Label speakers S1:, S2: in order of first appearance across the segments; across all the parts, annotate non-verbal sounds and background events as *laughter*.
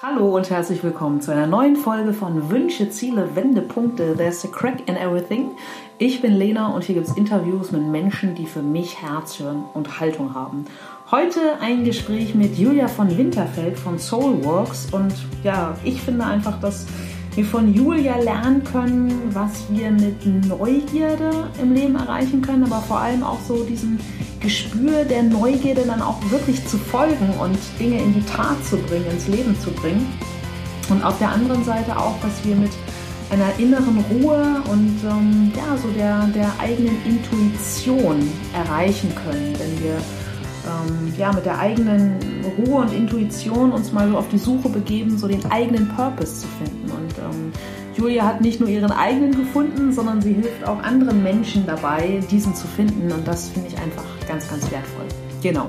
S1: Hallo und herzlich willkommen zu einer neuen Folge von Wünsche, Ziele, Wendepunkte. There's a crack in everything. Ich bin Lena und hier gibt es Interviews mit Menschen, die für mich Herz hören und Haltung haben. Heute ein Gespräch mit Julia von Winterfeld von Soulworks und ja, ich finde einfach, dass wir von Julia lernen können, was wir mit Neugierde im Leben erreichen können, aber vor allem auch so diesen Gespür der Neugierde dann auch wirklich zu folgen und Dinge in die Tat zu bringen, ins Leben zu bringen. Und auf der anderen Seite auch, was wir mit einer inneren Ruhe und ähm, ja, so der, der eigenen Intuition erreichen können, wenn wir ähm, ja, mit der eigenen Ruhe und Intuition uns mal so auf die Suche begeben, so den eigenen Purpose zu finden. Und ähm, Julia hat nicht nur ihren eigenen gefunden, sondern sie hilft auch anderen Menschen dabei, diesen zu finden. Und das finde ich einfach ganz, ganz wertvoll. Genau.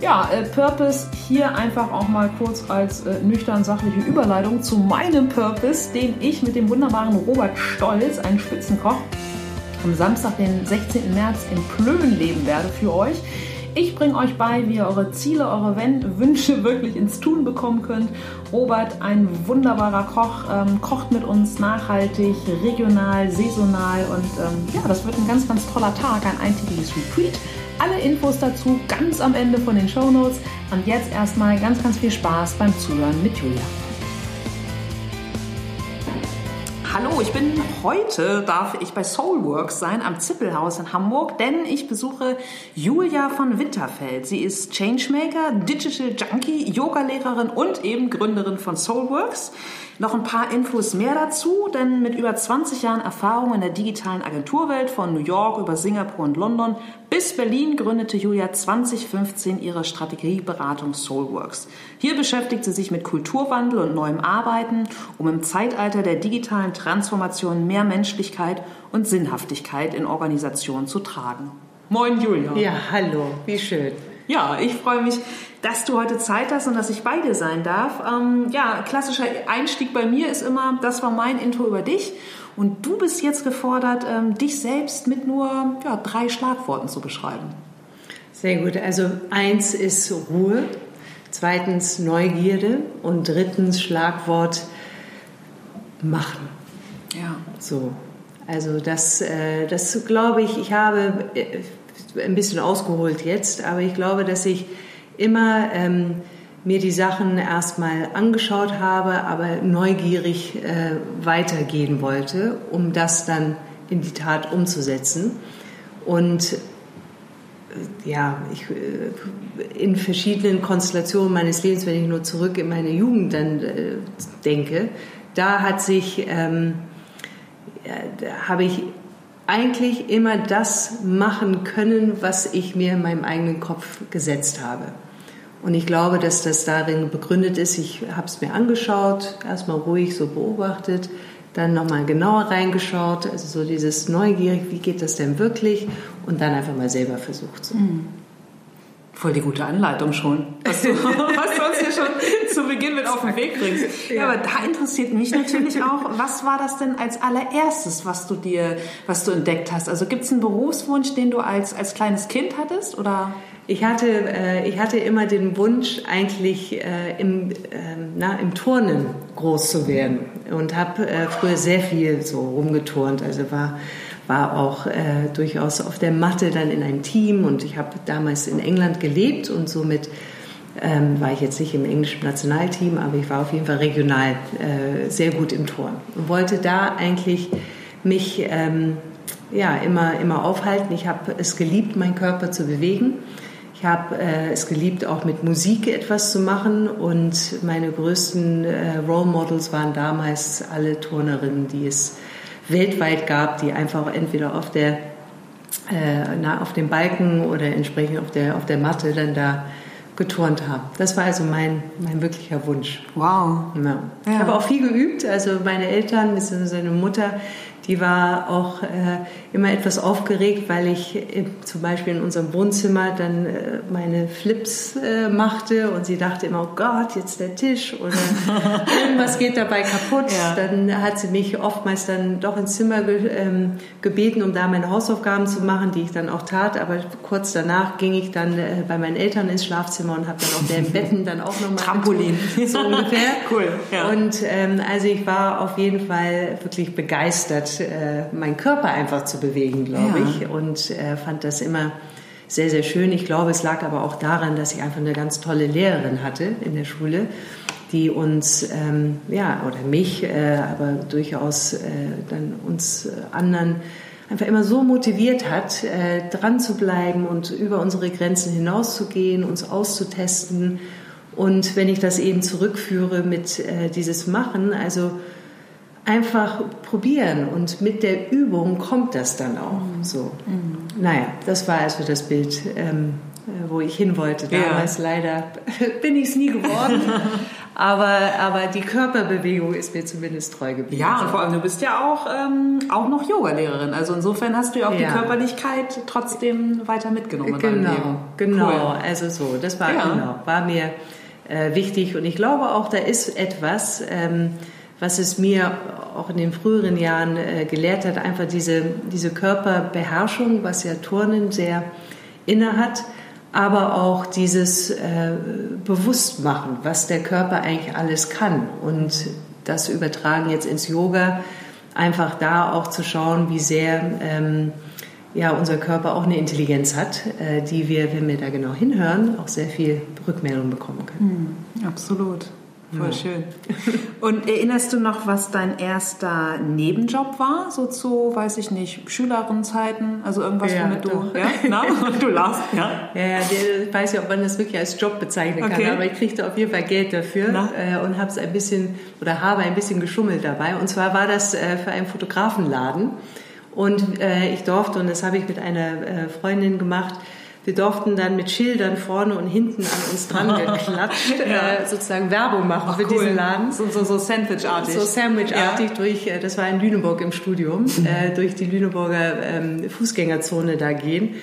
S1: Ja, äh, Purpose hier einfach auch mal kurz als äh, nüchtern sachliche Überleitung zu meinem Purpose, den ich mit dem wunderbaren Robert Stolz, einem Spitzenkoch, am Samstag, den 16. März in Plön leben werde für euch. Ich bringe euch bei, wie ihr eure Ziele, eure Wünsche wirklich ins Tun bekommen könnt. Robert, ein wunderbarer Koch, ähm, kocht mit uns nachhaltig, regional, saisonal und ähm, ja, das wird ein ganz, ganz toller Tag, ein eintägiges Retreat. Alle Infos dazu ganz am Ende von den Show Notes. Und jetzt erstmal ganz, ganz viel Spaß beim Zuhören mit Julia. Hallo, ich bin heute, darf ich bei Soulworks sein, am Zippelhaus in Hamburg, denn ich besuche Julia von Winterfeld. Sie ist Changemaker, Digital Junkie, Yogalehrerin und eben Gründerin von Soulworks. Noch ein paar Infos mehr dazu, denn mit über 20 Jahren Erfahrung in der digitalen Agenturwelt von New York über Singapur und London bis Berlin gründete Julia 2015 ihre Strategieberatung Soulworks. Hier beschäftigt sie sich mit Kulturwandel und neuem Arbeiten, um im Zeitalter der digitalen Transformation mehr Menschlichkeit und Sinnhaftigkeit in Organisationen zu tragen. Moin Julia.
S2: Ja, hallo, wie schön.
S1: Ja, ich freue mich, dass du heute Zeit hast und dass ich bei dir sein darf. Ähm, ja, klassischer Einstieg bei mir ist immer, das war mein Intro über dich. Und du bist jetzt gefordert, ähm, dich selbst mit nur ja, drei Schlagworten zu beschreiben.
S2: Sehr gut. Also eins ist Ruhe, zweitens Neugierde und drittens Schlagwort machen. Ja. So. Also das, äh, das glaube ich, ich habe äh, ein bisschen ausgeholt jetzt, aber ich glaube, dass ich immer ähm, mir die Sachen erstmal angeschaut habe, aber neugierig äh, weitergehen wollte, um das dann in die Tat umzusetzen. Und äh, ja, ich, äh, in verschiedenen Konstellationen meines Lebens, wenn ich nur zurück in meine Jugend dann äh, denke, da hat sich, ähm, ja, da habe ich eigentlich immer das machen können, was ich mir in meinem eigenen Kopf gesetzt habe. Und ich glaube, dass das darin begründet ist. Ich habe es mir angeschaut, erstmal ruhig so beobachtet, dann nochmal genauer reingeschaut, also so dieses Neugierig, wie geht das denn wirklich? Und dann einfach mal selber versucht. So. Mhm.
S1: Voll die gute Anleitung schon, was du, *laughs* was du uns hier schon zu Beginn mit auf den Weg bringst. Ja, aber da interessiert mich natürlich auch, was war das denn als allererstes, was du dir, was du entdeckt hast? Also gibt es einen Berufswunsch, den du als, als kleines Kind hattest oder?
S2: Ich hatte, äh, ich hatte immer den Wunsch, eigentlich äh, im, äh, na, im Turnen groß zu werden und habe äh, früher sehr viel so rumgeturnt. Also war war auch äh, durchaus auf der Matte dann in einem Team und ich habe damals in England gelebt und somit ähm, war ich jetzt nicht im englischen Nationalteam, aber ich war auf jeden Fall regional äh, sehr gut im Turn und wollte da eigentlich mich ähm, ja, immer, immer aufhalten. Ich habe es geliebt, meinen Körper zu bewegen. Ich habe äh, es geliebt, auch mit Musik etwas zu machen und meine größten äh, Role Models waren damals alle Turnerinnen, die es weltweit gab, die einfach entweder auf der äh, na, auf dem Balken oder entsprechend auf der, auf der Matte dann da geturnt haben. Das war also mein, mein wirklicher Wunsch.
S1: Wow.
S2: Ja. Ja. Ich habe auch viel geübt. Also meine Eltern, bzw. seine Mutter, die war auch äh, immer etwas aufgeregt, weil ich äh, zum Beispiel in unserem Wohnzimmer dann äh, meine Flips äh, machte und sie dachte immer, oh Gott, jetzt der Tisch oder *laughs* irgendwas geht dabei kaputt. Ja. Dann hat sie mich oftmals dann doch ins Zimmer ge ähm, gebeten, um da meine Hausaufgaben zu machen, die ich dann auch tat. Aber kurz danach ging ich dann äh, bei meinen Eltern ins Schlafzimmer und habe dann auf deren Betten dann auch nochmal
S1: Trampolin
S2: so *laughs* ungefähr.
S1: cool. Ja.
S2: Und ähm, also ich war auf jeden Fall wirklich begeistert äh, meinen Körper einfach zu bewegen, glaube ja. ich. Und äh, fand das immer sehr, sehr schön. Ich glaube, es lag aber auch daran, dass ich einfach eine ganz tolle Lehrerin hatte in der Schule, die uns, ähm, ja, oder mich, äh, aber durchaus äh, dann uns anderen einfach immer so motiviert hat, äh, dran zu bleiben und über unsere Grenzen hinauszugehen, uns auszutesten. Und wenn ich das eben zurückführe mit äh, dieses Machen, also einfach probieren und mit der Übung kommt das dann auch mhm. so. Mhm. Naja, das war also das Bild, ähm, äh, wo ich hin wollte. Damals ja. leider *laughs* bin ich es nie geworden. *laughs* aber, aber die Körperbewegung ist mir zumindest treu geblieben.
S1: Ja, und vor allem, du bist ja auch, ähm, auch noch Yogalehrerin. Also insofern hast du ja auch ja. die Körperlichkeit trotzdem weiter mitgenommen
S2: genau. Genau, cool. also so, das war, ja. genau, war mir äh, wichtig. Und ich glaube auch, da ist etwas, ähm, was es mir auch in den früheren Jahren äh, gelehrt hat, einfach diese, diese Körperbeherrschung, was ja Turnen sehr inne hat, aber auch dieses äh, Bewusstmachen, was der Körper eigentlich alles kann und das übertragen jetzt ins Yoga, einfach da auch zu schauen, wie sehr ähm, ja, unser Körper auch eine Intelligenz hat, äh, die wir, wenn wir da genau hinhören, auch sehr viel Rückmeldung bekommen können.
S1: Mm, absolut. Voll ja. schön. Und erinnerst du noch, was dein erster Nebenjob war? So zu, weiß ich nicht, Schülerinnenzeiten? Also irgendwas, ja, womit doch. du. Ja, Na? *laughs* du lachst, ja?
S2: Ja, ja ich weiß ja, ob man das wirklich als Job bezeichnen okay. kann, aber ich kriegte auf jeden Fall Geld dafür äh, und habe es ein bisschen oder habe ein bisschen geschummelt dabei. Und zwar war das äh, für einen Fotografenladen. Und äh, ich durfte, und das habe ich mit einer Freundin gemacht, wir durften dann mit Schildern vorne und hinten an uns dran *laughs* geklatscht, ja. äh, sozusagen Werbung machen Ach, für cool. diesen Laden.
S1: So, so, so Sandwich-artig.
S2: So Sandwich-artig ja. durch, äh, das war in Lüneburg im Studium, mhm. äh, durch die Lüneburger ähm, Fußgängerzone da gehen.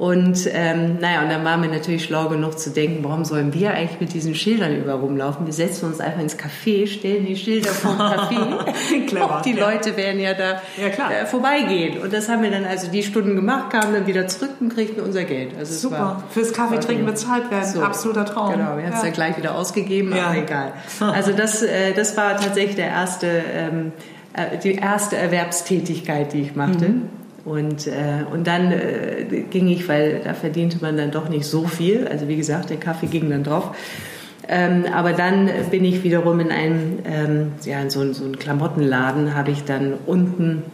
S2: Und ähm, naja, und dann waren wir natürlich schlau genug zu denken, warum sollen wir eigentlich mit diesen Schildern über rumlaufen? Wir setzen uns einfach ins Café, stellen die Schilder vom Café. *laughs* Clever. Die ja. Leute werden ja da ja, äh, vorbeigehen. Und das haben wir dann also die Stunden gemacht, kamen dann wieder zurück und kriegten unser Geld. Also
S1: Super. War, Fürs Kaffeetrinken bezahlt werden. So. Absoluter Traum.
S2: Genau, wir haben es ja. dann gleich wieder ausgegeben, aber egal. Also das, äh, das war tatsächlich der erste, ähm, äh, die erste Erwerbstätigkeit, die ich machte. Mhm. Und, äh, und dann äh, ging ich, weil da verdiente man dann doch nicht so viel. Also wie gesagt, der Kaffee ging dann drauf. Ähm, aber dann bin ich wiederum in einem, ähm, ja, in so, so einen Klamottenladen, habe ich dann unten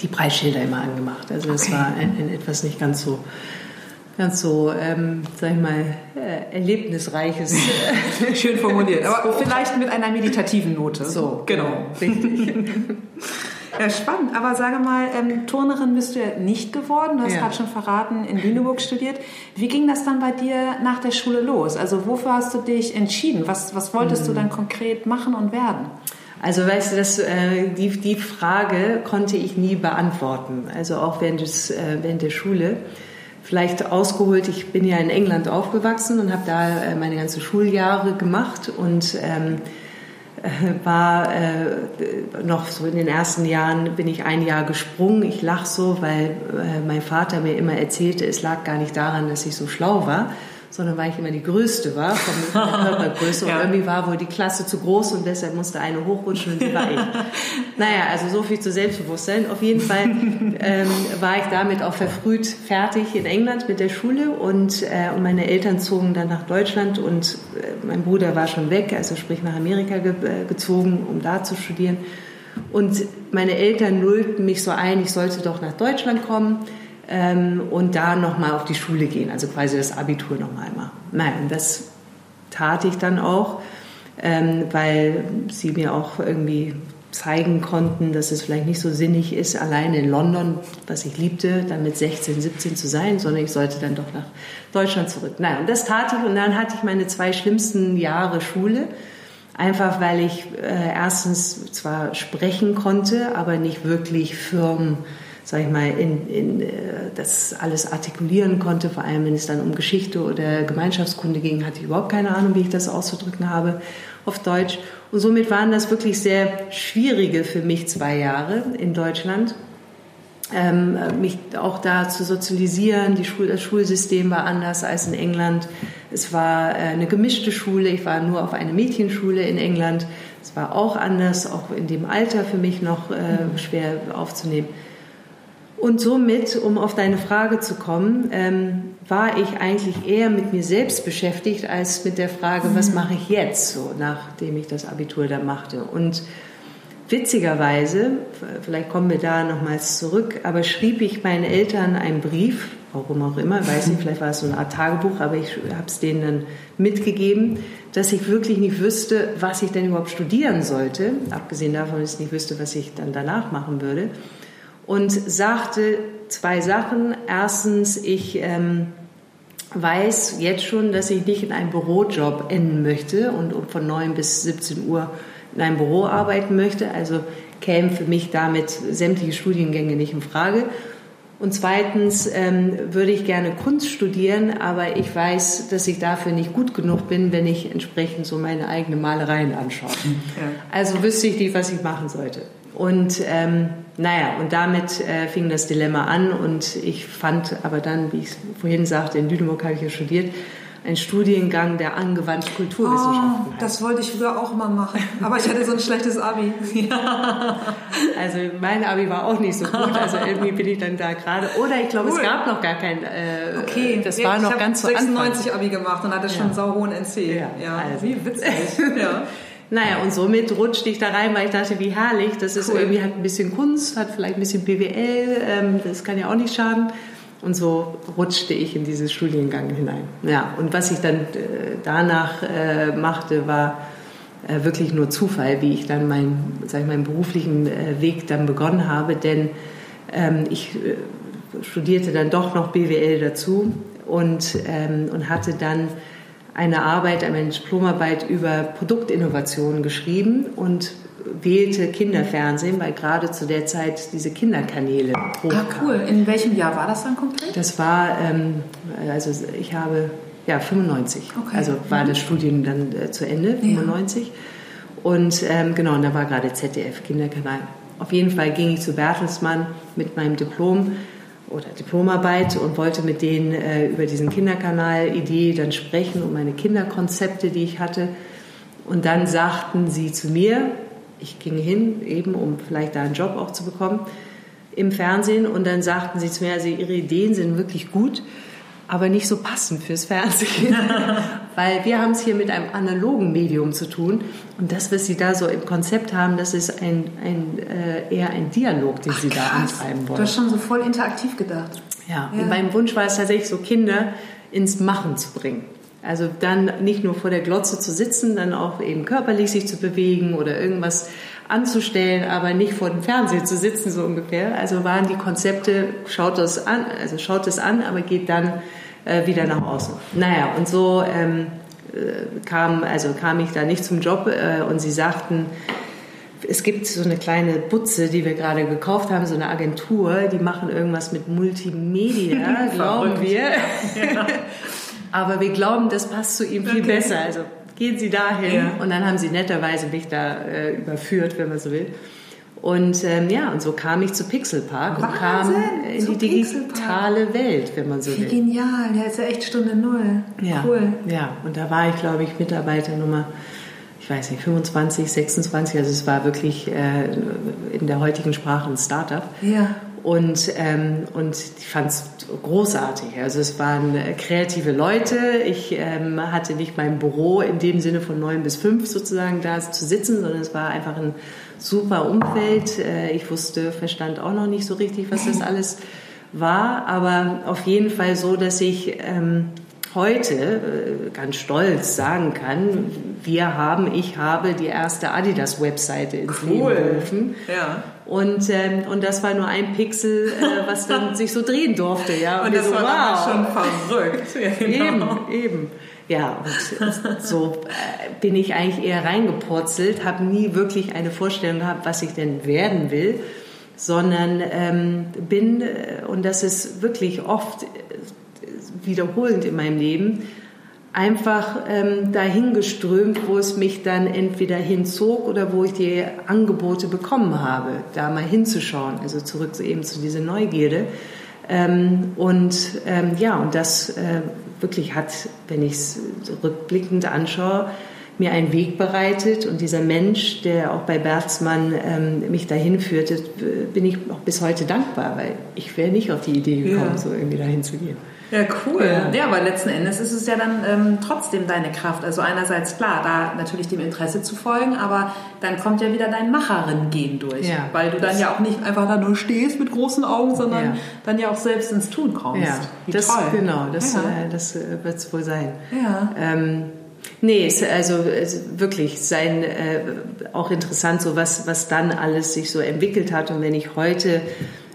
S2: die Preisschilder immer angemacht. Also okay. das war ein, ein, etwas nicht ganz so, ganz so, ähm, sag ich mal, äh, erlebnisreiches.
S1: Schön formuliert, *laughs* aber vielleicht mit einer meditativen Note.
S2: So, genau, richtig. *laughs*
S1: Ja, spannend. Aber sage mal, ähm, Turnerin bist du ja nicht geworden. Du hast ja. gerade schon verraten, in Lüneburg studiert. Wie ging das dann bei dir nach der Schule los? Also wofür hast du dich entschieden? Was, was wolltest mhm. du dann konkret machen und werden?
S2: Also weißt du, das, äh, die, die Frage konnte ich nie beantworten. Also auch während, des, äh, während der Schule. Vielleicht ausgeholt, ich bin ja in England aufgewachsen und habe da äh, meine ganzen Schuljahre gemacht und ähm, war äh, noch so in den ersten Jahren bin ich ein Jahr gesprungen. Ich lach so, weil äh, mein Vater mir immer erzählte, es lag gar nicht daran, dass ich so schlau war, sondern weil ich immer die Größte war von der *laughs* Körpergröße. ja. Und irgendwie war wohl die Klasse zu groß und deshalb musste eine hochrutschen und die war ich. *laughs* naja, also so viel zu Selbstbewusstsein. Auf jeden Fall ähm, war ich damit auch verfrüht fertig in England mit der Schule und, äh, und meine Eltern zogen dann nach Deutschland und äh, mein Bruder war schon weg, also sprich nach Amerika ge äh, gezogen, um da zu studieren. Und meine Eltern nullten mich so ein, ich sollte doch nach Deutschland kommen ähm, und da nochmal auf die Schule gehen, also quasi das Abitur nochmal machen. Nein, das tat ich dann auch, ähm, weil sie mir auch irgendwie zeigen konnten, dass es vielleicht nicht so sinnig ist, alleine in London, was ich liebte, dann mit 16, 17 zu sein, sondern ich sollte dann doch nach Deutschland zurück. Nein, und das tat ich und dann hatte ich meine zwei schlimmsten Jahre Schule Einfach weil ich äh, erstens zwar sprechen konnte, aber nicht wirklich firm, sag ich mal, in, in, äh, das alles artikulieren konnte. Vor allem, wenn es dann um Geschichte oder Gemeinschaftskunde ging, hatte ich überhaupt keine Ahnung, wie ich das auszudrücken habe auf Deutsch. Und somit waren das wirklich sehr schwierige für mich zwei Jahre in Deutschland. Ähm, mich auch da zu sozialisieren. Die Schul das Schulsystem war anders als in England. Es war äh, eine gemischte Schule. Ich war nur auf eine Mädchenschule in England. Es war auch anders, auch in dem Alter für mich noch äh, schwer aufzunehmen. Und somit, um auf deine Frage zu kommen, ähm, war ich eigentlich eher mit mir selbst beschäftigt als mit der Frage, was mhm. mache ich jetzt, so nachdem ich das Abitur da machte. Und witzigerweise, vielleicht kommen wir da nochmals zurück, aber schrieb ich meinen Eltern einen Brief, warum auch immer, weiß nicht, *laughs* vielleicht war es so eine Art Tagebuch, aber ich habe es denen dann mitgegeben, dass ich wirklich nicht wüsste, was ich denn überhaupt studieren sollte, abgesehen davon, dass ich nicht wüsste, was ich dann danach machen würde und sagte zwei Sachen. Erstens, ich ähm, weiß jetzt schon, dass ich nicht in einem Bürojob enden möchte und von 9 bis 17 Uhr in einem Büro arbeiten möchte. Also kämen für mich damit sämtliche Studiengänge nicht in Frage. Und zweitens ähm, würde ich gerne Kunst studieren, aber ich weiß, dass ich dafür nicht gut genug bin, wenn ich entsprechend so meine eigenen Malereien anschaue. Ja. Also wüsste ich nicht, was ich machen sollte. Und ähm, naja, und damit äh, fing das Dilemma an und ich fand aber dann, wie ich vorhin sagte, in Lüneburg habe ich ja studiert, ein Studiengang der angewandten Kulturwissenschaften.
S1: Oh, das wollte ich früher auch mal machen, aber ich hatte so ein schlechtes Abi.
S2: ja. Also mein Abi war auch nicht so gut, also irgendwie bin ich dann da gerade, oder ich glaube, cool. es gab noch gar kein, äh,
S1: okay,
S2: das war noch ganz
S1: zu 96 Abi gemacht und hatte schon ja. sauhohen NC. Ja, ja. Also. wie witzig. ja.
S2: Naja, und somit rutschte ich da rein, weil ich dachte, wie herrlich, das ist cool. irgendwie hat ein bisschen Kunst, hat vielleicht ein bisschen BWL, ähm, das kann ja auch nicht schaden. Und so rutschte ich in diesen Studiengang hinein. Ja, und was ich dann äh, danach äh, machte, war äh, wirklich nur Zufall, wie ich dann meinen, sag ich, meinen beruflichen äh, Weg dann begonnen habe, denn ähm, ich äh, studierte dann doch noch BWL dazu und, ähm, und hatte dann eine Arbeit, eine Diplomarbeit über Produktinnovation geschrieben und wählte Kinderfernsehen, weil gerade zu der Zeit diese Kinderkanäle
S1: hochkamen. Ah, cool. In welchem Jahr war das dann konkret?
S2: Das war, ähm, also ich habe, ja, 95. Okay. Also war mhm. das Studium dann äh, zu Ende, 95. Ja. Und ähm, genau, und da war gerade ZDF, Kinderkanal. Auf jeden Fall ging ich zu Bertelsmann mit meinem Diplom oder Diplomarbeit und wollte mit denen äh, über diesen Kinderkanal-Idee dann sprechen und meine Kinderkonzepte, die ich hatte. Und dann sagten sie zu mir, ich ging hin, eben um vielleicht da einen Job auch zu bekommen im Fernsehen, und dann sagten sie zu mir, also ihre Ideen sind wirklich gut aber nicht so passend fürs Fernsehen, *laughs* weil wir haben es hier mit einem analogen Medium zu tun und das, was Sie da so im Konzept haben, das ist ein, ein äh, eher ein Dialog, den Ach, Sie da antreiben wollen.
S1: Du hast schon so voll interaktiv gedacht.
S2: Ja, ja. und mein Wunsch war es tatsächlich so Kinder ins Machen zu bringen. Also dann nicht nur vor der Glotze zu sitzen, dann auch eben körperlich sich zu bewegen oder irgendwas anzustellen, aber nicht vor dem Fernseher zu sitzen, so ungefähr. Also waren die Konzepte, schaut das an, also schaut es an, aber geht dann äh, wieder nach außen. Naja, und so ähm, äh, kam, also kam ich da nicht zum Job äh, und sie sagten, es gibt so eine kleine Butze, die wir gerade gekauft haben, so eine Agentur, die machen irgendwas mit Multimedia, *laughs* glauben wir. Ja. *laughs* Aber wir glauben, das passt zu ihm viel okay. besser. Also gehen Sie dahin. Ja. Und dann haben sie netterweise mich da äh, überführt, wenn man so will. Und ähm, ja, und so kam ich zu Pixelpark und kam in die digitale Welt, wenn man so will.
S1: Genial, ja, ist ja echt Stunde Null.
S2: Ja, cool. Ja, und da war ich, glaube ich, Mitarbeiter Nummer, ich weiß nicht, 25, 26. Also es war wirklich äh, in der heutigen Sprache ein Startup.
S1: Ja.
S2: Und, ähm, und ich fand es großartig. Also es waren äh, kreative Leute. Ich ähm, hatte nicht mein Büro in dem Sinne von neun bis fünf sozusagen da zu sitzen, sondern es war einfach ein super Umfeld. Äh, ich wusste, verstand auch noch nicht so richtig, was das alles war, aber auf jeden Fall so, dass ich ähm, heute äh, ganz stolz sagen kann, wir haben, ich habe die erste Adidas-Webseite ins cool. Leben gerufen.
S1: Ja.
S2: Und, ähm, und das war nur ein Pixel, äh, was dann *laughs* sich so drehen durfte. Ja.
S1: Und, und das so, war wow. schon verrückt. *laughs*
S2: Ja, genau. Eben, eben. Ja, und so äh, bin ich eigentlich eher reingepurzelt, habe nie wirklich eine Vorstellung gehabt, was ich denn werden will, sondern ähm, bin, äh, und das ist wirklich oft äh, wiederholend in meinem Leben, einfach ähm, dahin geströmt, wo es mich dann entweder hinzog oder wo ich die Angebote bekommen habe, da mal hinzuschauen, also zurück eben zu dieser Neugierde. Ähm, und ähm, ja, und das äh, wirklich hat, wenn ich es rückblickend anschaue, mir einen Weg bereitet und dieser Mensch, der auch bei Bertzmann ähm, mich dahin führte, bin ich auch bis heute dankbar, weil ich wäre nicht auf die Idee gekommen, ja. so irgendwie dahin zu gehen.
S1: Ja, cool. Ja, ja aber letzten Endes ist es ja dann ähm, trotzdem deine Kraft. Also einerseits klar, da natürlich dem Interesse zu folgen, aber dann kommt ja wieder dein Macherin-Gen durch. Ja, weil du dann ja auch nicht einfach da nur stehst mit großen Augen, sondern ja. dann ja auch selbst ins Tun kommst. Ja,
S2: Wie das, toll. genau, das, äh, das äh, wird es wohl sein. Ja. Ähm, Nee, es, also wirklich sein äh, auch interessant, so was, was dann alles sich so entwickelt hat. Und wenn ich heute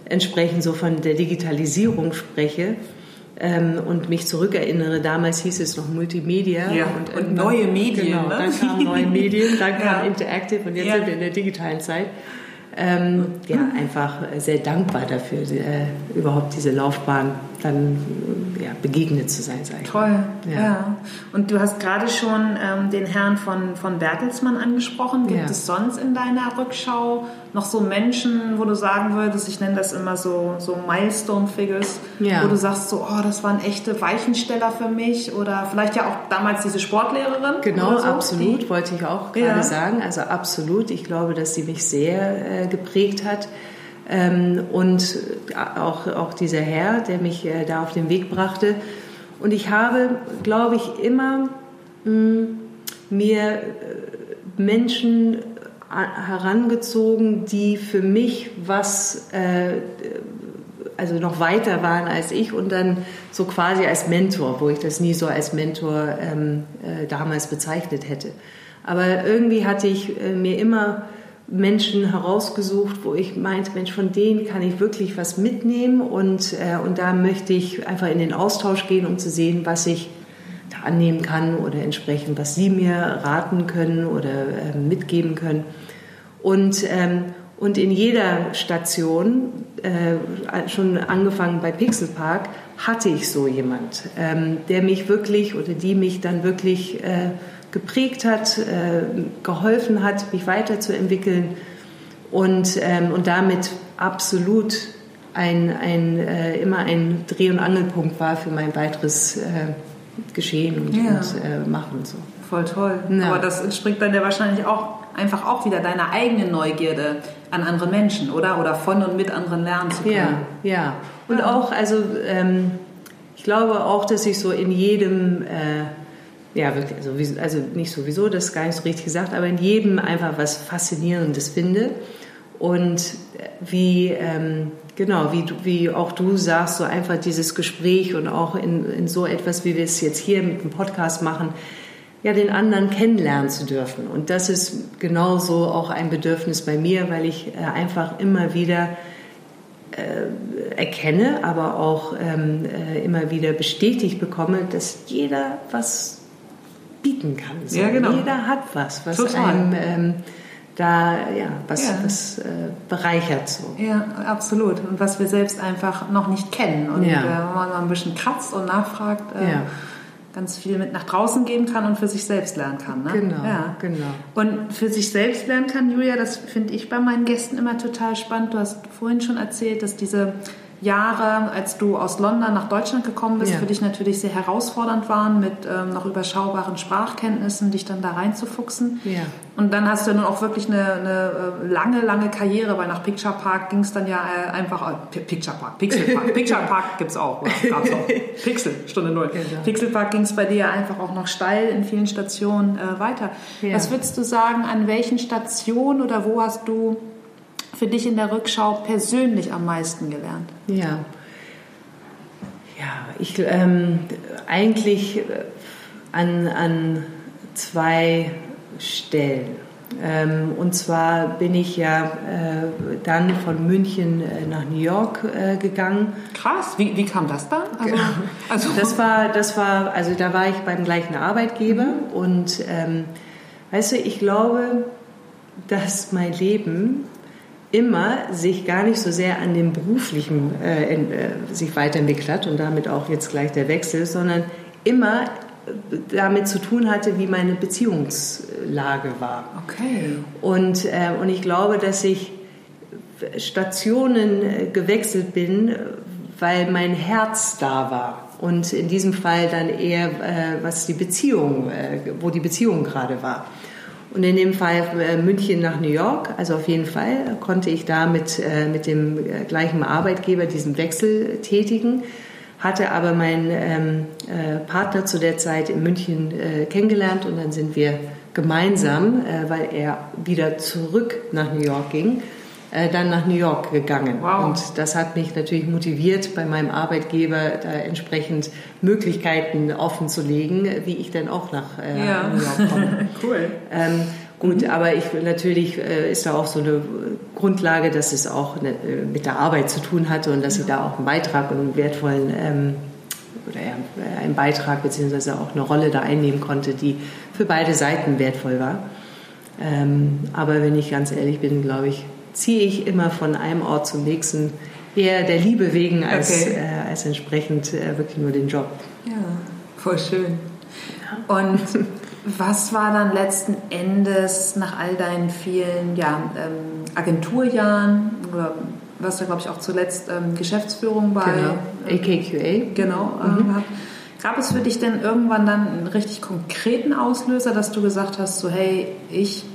S2: entsprechend so von der Digitalisierung spreche, ähm, und mich zurückerinnere, damals hieß es noch Multimedia.
S1: Ja, und, und neue Medien. Genau,
S2: ne? dann kamen neue *laughs* Medien, dann kam Interactive und jetzt ja. sind wir in der digitalen Zeit. Ähm, ja, einfach sehr dankbar dafür, äh, überhaupt diese Laufbahn dann ja, begegnet zu sein. Sag
S1: ich. Toll, ja. ja. Und du hast gerade schon ähm, den Herrn von, von Bertelsmann angesprochen. Gibt ja. es sonst in deiner Rückschau noch so Menschen, wo du sagen würdest, ich nenne das immer so, so Milestone-Figures, ja. wo du sagst so, oh, das waren echte Weichensteller für mich oder vielleicht ja auch damals diese Sportlehrerin?
S2: Genau,
S1: so,
S2: absolut, die, wollte ich auch gerade sagen. Also absolut, ich glaube, dass sie mich sehr äh, geprägt hat. Ähm, und auch, auch dieser Herr, der mich äh, da auf den Weg brachte. Und ich habe, glaube ich, immer mh, hm, mir äh, Menschen herangezogen, die für mich was, äh, also noch weiter waren als ich und dann so quasi als Mentor, wo ich das nie so als Mentor ähm, äh, damals bezeichnet hätte. Aber irgendwie hatte ich äh, mir immer Menschen herausgesucht, wo ich meinte, Mensch, von denen kann ich wirklich was mitnehmen und, äh, und da möchte ich einfach in den Austausch gehen, um zu sehen, was ich da annehmen kann oder entsprechend, was sie mir raten können oder äh, mitgeben können. Und, ähm, und in jeder Station, äh, schon angefangen bei Pixel Park, hatte ich so jemand, ähm, der mich wirklich oder die mich dann wirklich äh, geprägt hat, äh, geholfen hat, mich weiterzuentwickeln und, ähm, und damit absolut ein, ein, äh, immer ein Dreh- und Angelpunkt war für mein weiteres äh, Geschehen und, ja. und äh, Machen. So.
S1: Voll toll. Ja. Aber das entspringt dann ja wahrscheinlich auch einfach auch wieder deiner eigenen Neugierde an andere Menschen, oder? Oder von und mit anderen lernen zu können.
S2: Ja, ja. Und ja. auch, also ähm, ich glaube auch, dass ich so in jedem äh, ja, wirklich, also, also nicht sowieso, das ist gar nicht so richtig gesagt, aber in jedem einfach was Faszinierendes finde. Und wie, ähm, genau, wie, wie auch du sagst, so einfach dieses Gespräch und auch in, in so etwas, wie wir es jetzt hier mit dem Podcast machen, ja, den anderen kennenlernen zu dürfen. Und das ist genauso auch ein Bedürfnis bei mir, weil ich äh, einfach immer wieder äh, erkenne, aber auch ähm, äh, immer wieder bestätigt bekomme, dass jeder was bieten kann. So. Ja, genau. Jeder hat was, was Total. einem ähm, da ja was, ja. was äh, bereichert so.
S1: Ja, absolut. Und was wir selbst einfach noch nicht kennen und ja. äh, wenn man mal ein bisschen kratzt und nachfragt. Äh, ja. ganz viel mit nach draußen geben kann und für sich selbst lernen kann. Ne?
S2: Genau, ja. genau.
S1: Und für sich selbst lernen kann, Julia, das finde ich bei meinen Gästen immer total spannend. Du hast vorhin schon erzählt, dass diese Jahre, als du aus London nach Deutschland gekommen bist, ja. für dich natürlich sehr herausfordernd waren, mit ähm, noch überschaubaren Sprachkenntnissen, dich dann da reinzufuchsen. Ja. Und dann hast du nun auch wirklich eine, eine äh, lange, lange Karriere, weil nach Picture Park ging es dann ja äh, einfach, äh, Picture Park, Pixel Park, *laughs* Picture Park gibt es auch, gab's auch. *laughs* Pixel, Stunde Null. Genau. Pixel Park ging es bei dir einfach auch noch steil in vielen Stationen äh, weiter. Ja. Was würdest du sagen, an welchen Stationen oder wo hast du für dich in der Rückschau persönlich am meisten gelernt?
S2: Ja. Ja, ich ähm, eigentlich äh, an, an zwei Stellen. Ähm, und zwar bin ich ja äh, dann von München äh, nach New York äh, gegangen.
S1: Krass, wie, wie kam das dann?
S2: Also, also das war, das war, also da war ich beim gleichen Arbeitgeber und ähm, weißt du, ich glaube, dass mein Leben immer sich gar nicht so sehr an dem beruflichen äh, in, äh, sich weiterentwickelt hat und damit auch jetzt gleich der Wechsel, sondern immer damit zu tun hatte, wie meine Beziehungslage war.
S1: Okay.
S2: Und, äh, und ich glaube, dass ich Stationen äh, gewechselt bin, weil mein Herz da war. Und in diesem Fall dann eher, äh, was die Beziehung, äh, wo die Beziehung gerade war. Und in dem Fall äh, München nach New York, also auf jeden Fall konnte ich da mit, äh, mit dem gleichen Arbeitgeber diesen Wechsel tätigen. Hatte aber meinen ähm, äh, Partner zu der Zeit in München äh, kennengelernt. Und dann sind wir gemeinsam, äh, weil er wieder zurück nach New York ging, äh, dann nach New York gegangen. Wow. Und das hat mich natürlich motiviert, bei meinem Arbeitgeber da entsprechend Möglichkeiten offen zu legen, wie ich dann auch nach äh, ja. New York komme. *laughs*
S1: cool.
S2: Ähm, Gut, mhm. aber ich, natürlich äh, ist da auch so eine Grundlage, dass es auch eine, äh, mit der Arbeit zu tun hatte und dass ja. ich da auch einen Beitrag und einen wertvollen ähm, oder ja, einen Beitrag beziehungsweise auch eine Rolle da einnehmen konnte, die für beide Seiten wertvoll war. Ähm, aber wenn ich ganz ehrlich bin, glaube ich, ziehe ich immer von einem Ort zum nächsten eher der Liebe wegen als, okay. äh, als entsprechend äh, wirklich nur den Job.
S1: Ja, voll schön. Und *laughs* was war dann letzten Endes nach all deinen vielen ja, ähm, Agenturjahren oder was da glaube ich auch zuletzt ähm, Geschäftsführung bei
S2: genau. AKQA
S1: genau ähm, mhm. Gab es für dich denn irgendwann dann einen richtig konkreten Auslöser, dass du gesagt hast, so hey, ich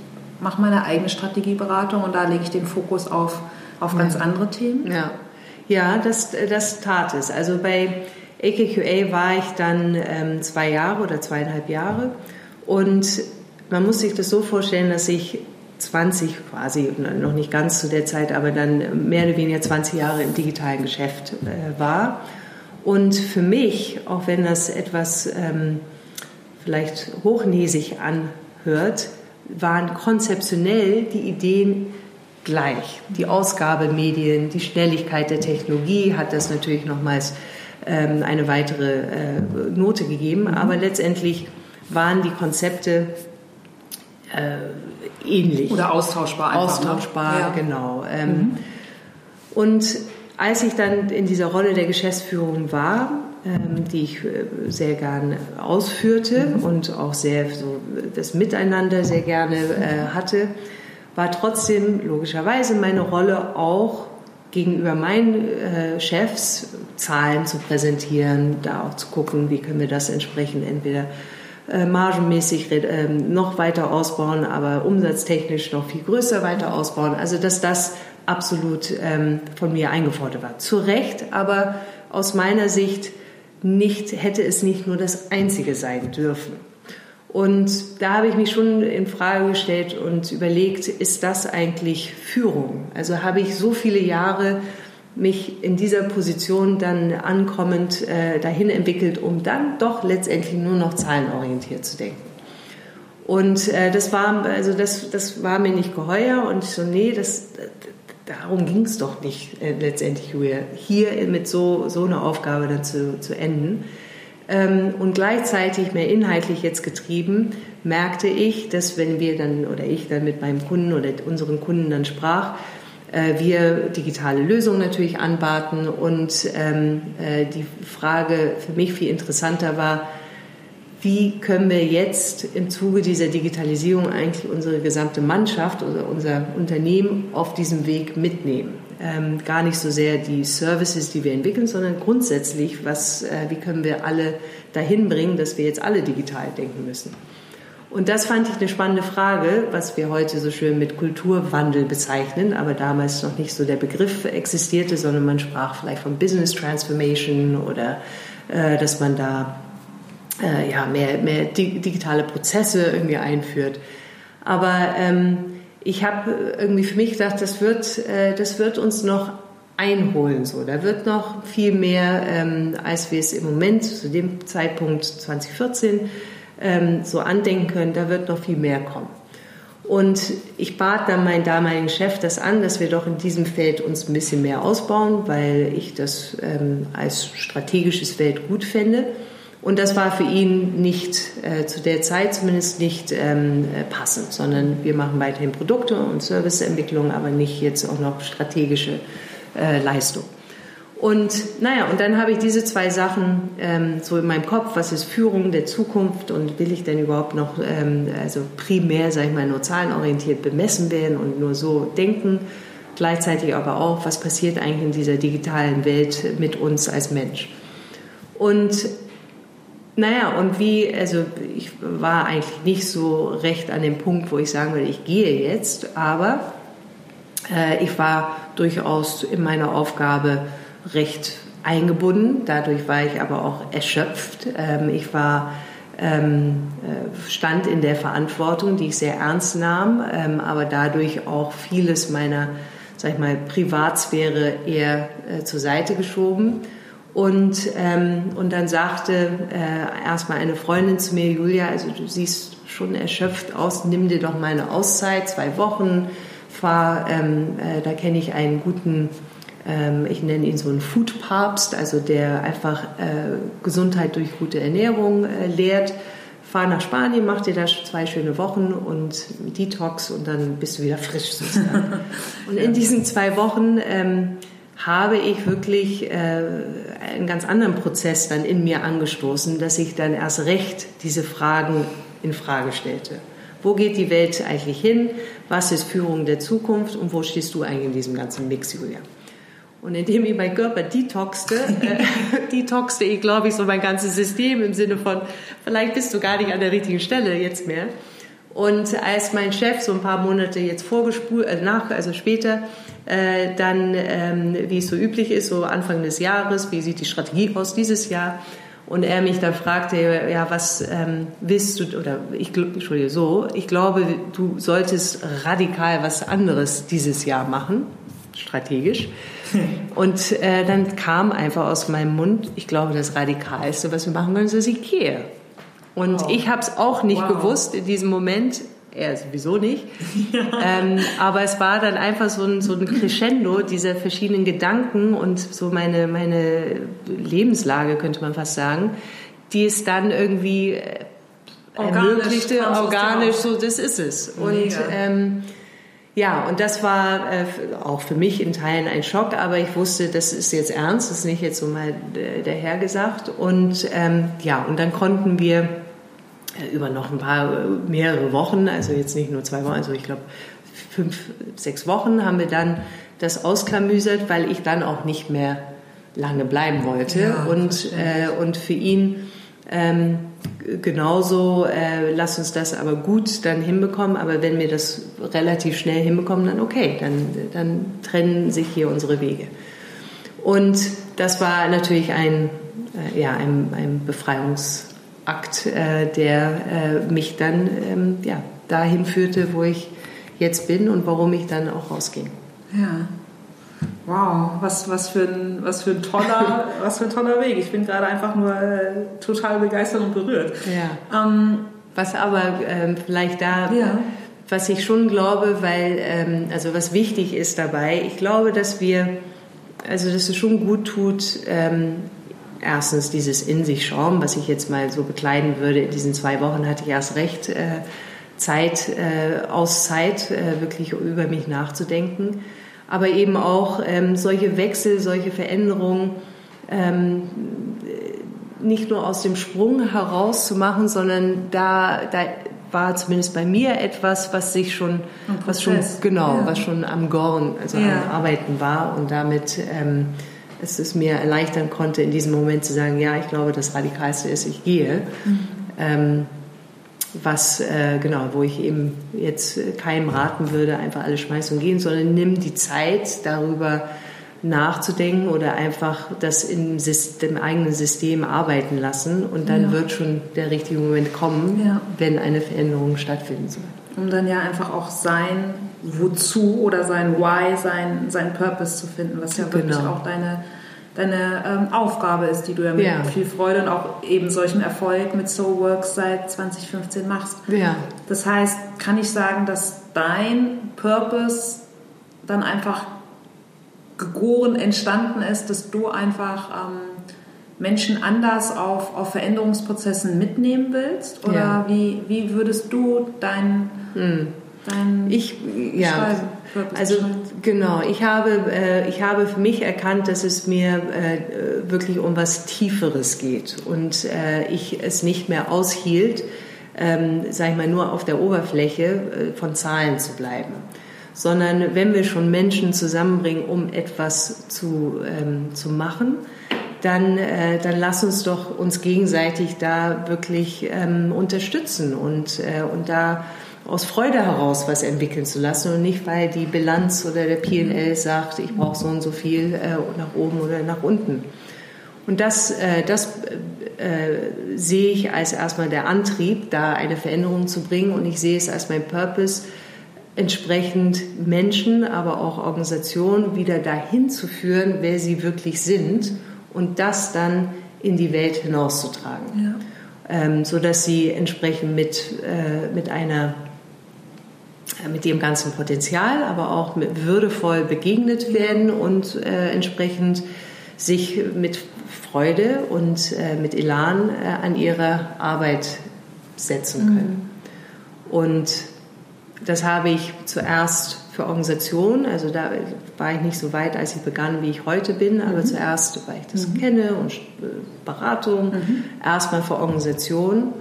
S1: mache meine eigene Strategieberatung und da lege ich den Fokus auf, auf ganz ja. andere Themen?
S2: Ja, ja das, das tat es. Also bei AKQA war ich dann ähm, zwei Jahre oder zweieinhalb Jahre und man muss sich das so vorstellen, dass ich 20 quasi, noch nicht ganz zu der Zeit, aber dann mehr oder weniger 20 Jahre im digitalen Geschäft äh, war. Und für mich, auch wenn das etwas ähm, vielleicht hochnäsig anhört, waren konzeptionell die Ideen gleich. Die Ausgabemedien, die Schnelligkeit der Technologie hat das natürlich nochmals ähm, eine weitere äh, Note gegeben, mhm. aber letztendlich waren die Konzepte äh, ähnlich.
S1: Oder austauschbar
S2: einfach. Ne? Austauschbar, ne? genau. Ähm, mhm. Und als ich dann in dieser Rolle der Geschäftsführung war, die ich äh, sehr gern ausführte und auch sehr so das Miteinander sehr gerne äh, hatte, war trotzdem logischerweise meine Rolle auch gegenüber meinen äh, Chefs Zahlen zu präsentieren, da auch zu gucken, wie können wir das entsprechend entweder margenmäßig äh, noch weiter ausbauen, aber umsatztechnisch noch viel größer weiter ausbauen. Also dass das absolut ähm, von mir eingefordert war. Zu Recht, aber aus meiner Sicht nicht, hätte es nicht nur das Einzige sein dürfen. Und da habe ich mich schon in Frage gestellt und überlegt, ist das eigentlich Führung? Also habe ich so viele Jahre mich in dieser Position dann ankommend äh, dahin entwickelt, um dann doch letztendlich nur noch zahlenorientiert zu denken. Und äh, das war also das, das war mir nicht geheuer und ich so nee, das darum ging es doch nicht äh, letztendlich hier mit so so einer Aufgabe dann zu, zu enden. Ähm, und gleichzeitig mehr inhaltlich jetzt getrieben, merkte ich, dass wenn wir dann oder ich dann mit meinem Kunden oder unseren Kunden dann sprach, äh, wir digitale Lösungen natürlich anbaten und ähm, äh, die Frage für mich viel interessanter war, wie können wir jetzt im Zuge dieser Digitalisierung eigentlich unsere gesamte Mannschaft oder unser Unternehmen auf diesem Weg mitnehmen? Ähm, gar nicht so sehr die Services, die wir entwickeln, sondern grundsätzlich, was, äh, wie können wir alle dahin bringen, dass wir jetzt alle digital denken müssen. Und das fand ich eine spannende Frage, was wir heute so schön mit Kulturwandel bezeichnen, aber damals noch nicht so der Begriff existierte, sondern man sprach vielleicht von Business Transformation oder äh, dass man da äh, ja, mehr, mehr digitale Prozesse irgendwie einführt. Aber ähm, ich habe irgendwie für mich gedacht, das wird, äh, das wird uns noch einholen. So. Da wird noch viel mehr, ähm, als wir es im Moment zu dem Zeitpunkt 2014 ähm, so andenken können, da wird noch viel mehr kommen. Und ich bat dann meinen damaligen Chef das an, dass wir doch in diesem Feld uns ein bisschen mehr ausbauen, weil ich das ähm, als strategisches Feld gut fände. Und das war für ihn nicht, äh, zu der Zeit zumindest nicht ähm, passend, sondern wir machen weiterhin Produkte und Serviceentwicklung, aber nicht jetzt auch noch strategische äh, Leistung. Und naja, und dann habe ich diese zwei Sachen ähm, so in meinem Kopf, was ist Führung der Zukunft und will ich denn überhaupt noch, ähm, also primär, sage ich mal, nur zahlenorientiert bemessen werden und nur so denken, gleichzeitig aber auch, was passiert eigentlich in dieser digitalen Welt mit uns als Mensch. Und naja, und wie, also ich war eigentlich nicht so recht an dem Punkt, wo ich sagen würde, ich gehe jetzt, aber äh, ich war durchaus in meiner Aufgabe, recht eingebunden. Dadurch war ich aber auch erschöpft. Ähm, ich war ähm, äh, stand in der Verantwortung, die ich sehr ernst nahm, ähm, aber dadurch auch vieles meiner, sag ich mal, Privatsphäre eher äh, zur Seite geschoben. Und, ähm, und dann sagte äh, erstmal eine Freundin zu mir, Julia, also du siehst schon erschöpft aus, nimm dir doch mal eine Auszeit, zwei Wochen, fahr, ähm, äh, da kenne ich einen guten ähm, ich nenne ihn so einen Food-Papst, also der einfach äh, Gesundheit durch gute Ernährung äh, lehrt. Fahr nach Spanien, mach dir da zwei schöne Wochen und Detox und dann bist du wieder frisch sozusagen. *laughs* und in diesen zwei Wochen ähm, habe ich wirklich äh, einen ganz anderen Prozess dann in mir angestoßen, dass ich dann erst recht diese Fragen in Frage stellte. Wo geht die Welt eigentlich hin? Was ist Führung der Zukunft? Und wo stehst du eigentlich in diesem ganzen Mix, Julia? Und indem ich meinen Körper detoxte, *laughs* äh, detoxte ich, glaube ich, so mein ganzes System im Sinne von, vielleicht bist du gar nicht an der richtigen Stelle jetzt mehr. Und als mein Chef so ein paar Monate jetzt vorgespult, äh, nach, also später, äh, dann, ähm, wie es so üblich ist, so Anfang des Jahres, wie sieht die Strategie aus dieses Jahr? Und er mich dann fragte, ja, was ähm, willst du, oder ich, Entschuldige, so, ich glaube, du solltest radikal was anderes dieses Jahr machen, strategisch. *laughs* Und äh, dann kam einfach aus meinem Mund, ich glaube, das Radikalste, was wir machen können, ist, dass ich gehe. Und wow. ich habe es auch nicht wow. gewusst in diesem Moment. Er sowieso nicht. *laughs* Ja. Ähm, aber es war dann einfach so ein, so ein Crescendo dieser verschiedenen Gedanken und so meine, meine Lebenslage, könnte man fast sagen, die es dann irgendwie äh, ermöglichte, organisch, so das ist es. Und ähm, ja, und das war äh, auch für mich in Teilen ein Schock, aber ich wusste, das ist jetzt ernst, das ist nicht jetzt so mal dahergesagt. Und ähm, ja, und dann konnten wir äh, über noch ein paar, äh, mehrere Wochen, also jetzt nicht nur zwei Wochen, also ich glaube fünf, sechs Wochen haben wir dann das ausklamüsert, weil ich dann auch nicht mehr lange bleiben wollte. Ja, und, äh, und für ihn ähm, genauso, äh, lass uns das aber gut dann hinbekommen. Aber wenn wir das relativ schnell hinbekommen, dann okay, dann, dann trennen sich hier unsere Wege. Und das war natürlich ein, äh, ja, ein, ein Befreiungsakt, äh, der äh, mich dann ähm, ja, dahin führte, wo ich jetzt bin und warum ich dann auch rausging.
S1: Ja. Wow, was, was, für ein, was, für ein toller, *laughs* was für ein toller Weg. Ich bin gerade einfach nur äh, total begeistert und berührt.
S2: Ja. Ähm, was aber ähm, vielleicht da, ja. was ich schon glaube, weil, ähm, also was wichtig ist dabei, ich glaube, dass wir, also dass es schon gut tut, ähm, erstens dieses in sich schauen, was ich jetzt mal so bekleiden würde. In diesen zwei Wochen hatte ich erst recht äh, Zeit, äh, Auszeit, äh, wirklich über mich nachzudenken aber eben auch ähm, solche Wechsel, solche Veränderungen ähm, nicht nur aus dem Sprung heraus zu machen, sondern da, da war zumindest bei mir etwas, was sich schon, was schon genau, ja. was schon am Gorn, also ja. am Arbeiten war und damit ähm, es es mir erleichtern konnte, in diesem Moment zu sagen, ja, ich glaube, das Radikalste ist, ich gehe. Mhm. Ähm, was äh, genau, wo ich eben jetzt keinem raten würde, einfach alles schmeißen und gehen, sondern nimm die Zeit darüber nachzudenken oder einfach das im, System, im eigenen System arbeiten lassen und dann ja. wird schon der richtige Moment kommen, ja. wenn eine Veränderung stattfinden soll.
S1: Um dann ja einfach auch sein Wozu oder sein Why, sein, sein Purpose zu finden, was ja genau. wirklich auch deine deine ähm, Aufgabe ist, die du ja mit ja. viel Freude und auch eben solchen Erfolg mit Soul Works seit 2015 machst.
S2: Ja.
S1: Das heißt, kann ich sagen, dass dein Purpose dann einfach gegoren entstanden ist, dass du einfach ähm, Menschen anders auf, auf Veränderungsprozessen mitnehmen willst? Oder ja. wie, wie würdest du dein, hm. dein
S2: ich, ja, also genau, ich habe, äh, ich habe für mich erkannt, dass es mir äh, wirklich um was Tieferes geht und äh, ich es nicht mehr aushielt, ähm, sag ich mal, nur auf der Oberfläche äh, von Zahlen zu bleiben. Sondern wenn wir schon Menschen zusammenbringen, um etwas zu, ähm, zu machen, dann, äh, dann lass uns doch uns gegenseitig da wirklich ähm, unterstützen und, äh, und da aus Freude heraus was entwickeln zu lassen und nicht, weil die Bilanz oder der PNL sagt, ich brauche so und so viel äh, nach oben oder nach unten. Und das, äh, das äh, sehe ich als erstmal der Antrieb, da eine Veränderung zu bringen und ich sehe es als mein Purpose, entsprechend Menschen, aber auch Organisationen wieder dahin zu führen, wer sie wirklich sind und das dann in die Welt hinauszutragen. Ja. Ähm, so dass sie entsprechend mit, äh, mit einer mit ihrem ganzen Potenzial, aber auch mit würdevoll begegnet werden und äh, entsprechend sich mit Freude und äh, mit Elan äh, an ihre Arbeit setzen können. Mhm. Und das habe ich zuerst für Organisationen, also da war ich nicht so weit, als ich begann, wie ich heute bin, aber mhm. zuerst, weil ich das mhm. kenne und äh, Beratung, mhm. erstmal für Organisationen,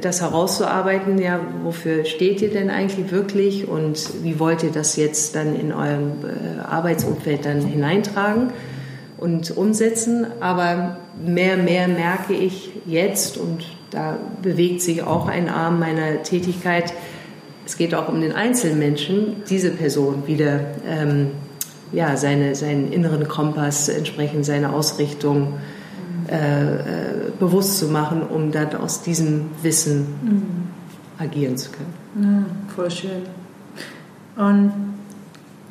S2: das herauszuarbeiten, ja, wofür steht ihr denn eigentlich wirklich und wie wollt ihr das jetzt dann in eurem äh, Arbeitsumfeld dann hineintragen und umsetzen, aber mehr, mehr merke ich jetzt und da bewegt sich auch ein Arm meiner Tätigkeit, es geht auch um den Einzelmenschen, diese Person wieder ähm, ja, seine, seinen inneren Kompass, entsprechend seine Ausrichtung äh, äh, bewusst zu machen, um dann aus diesem Wissen mhm. agieren zu können.
S1: Ja, voll schön. Und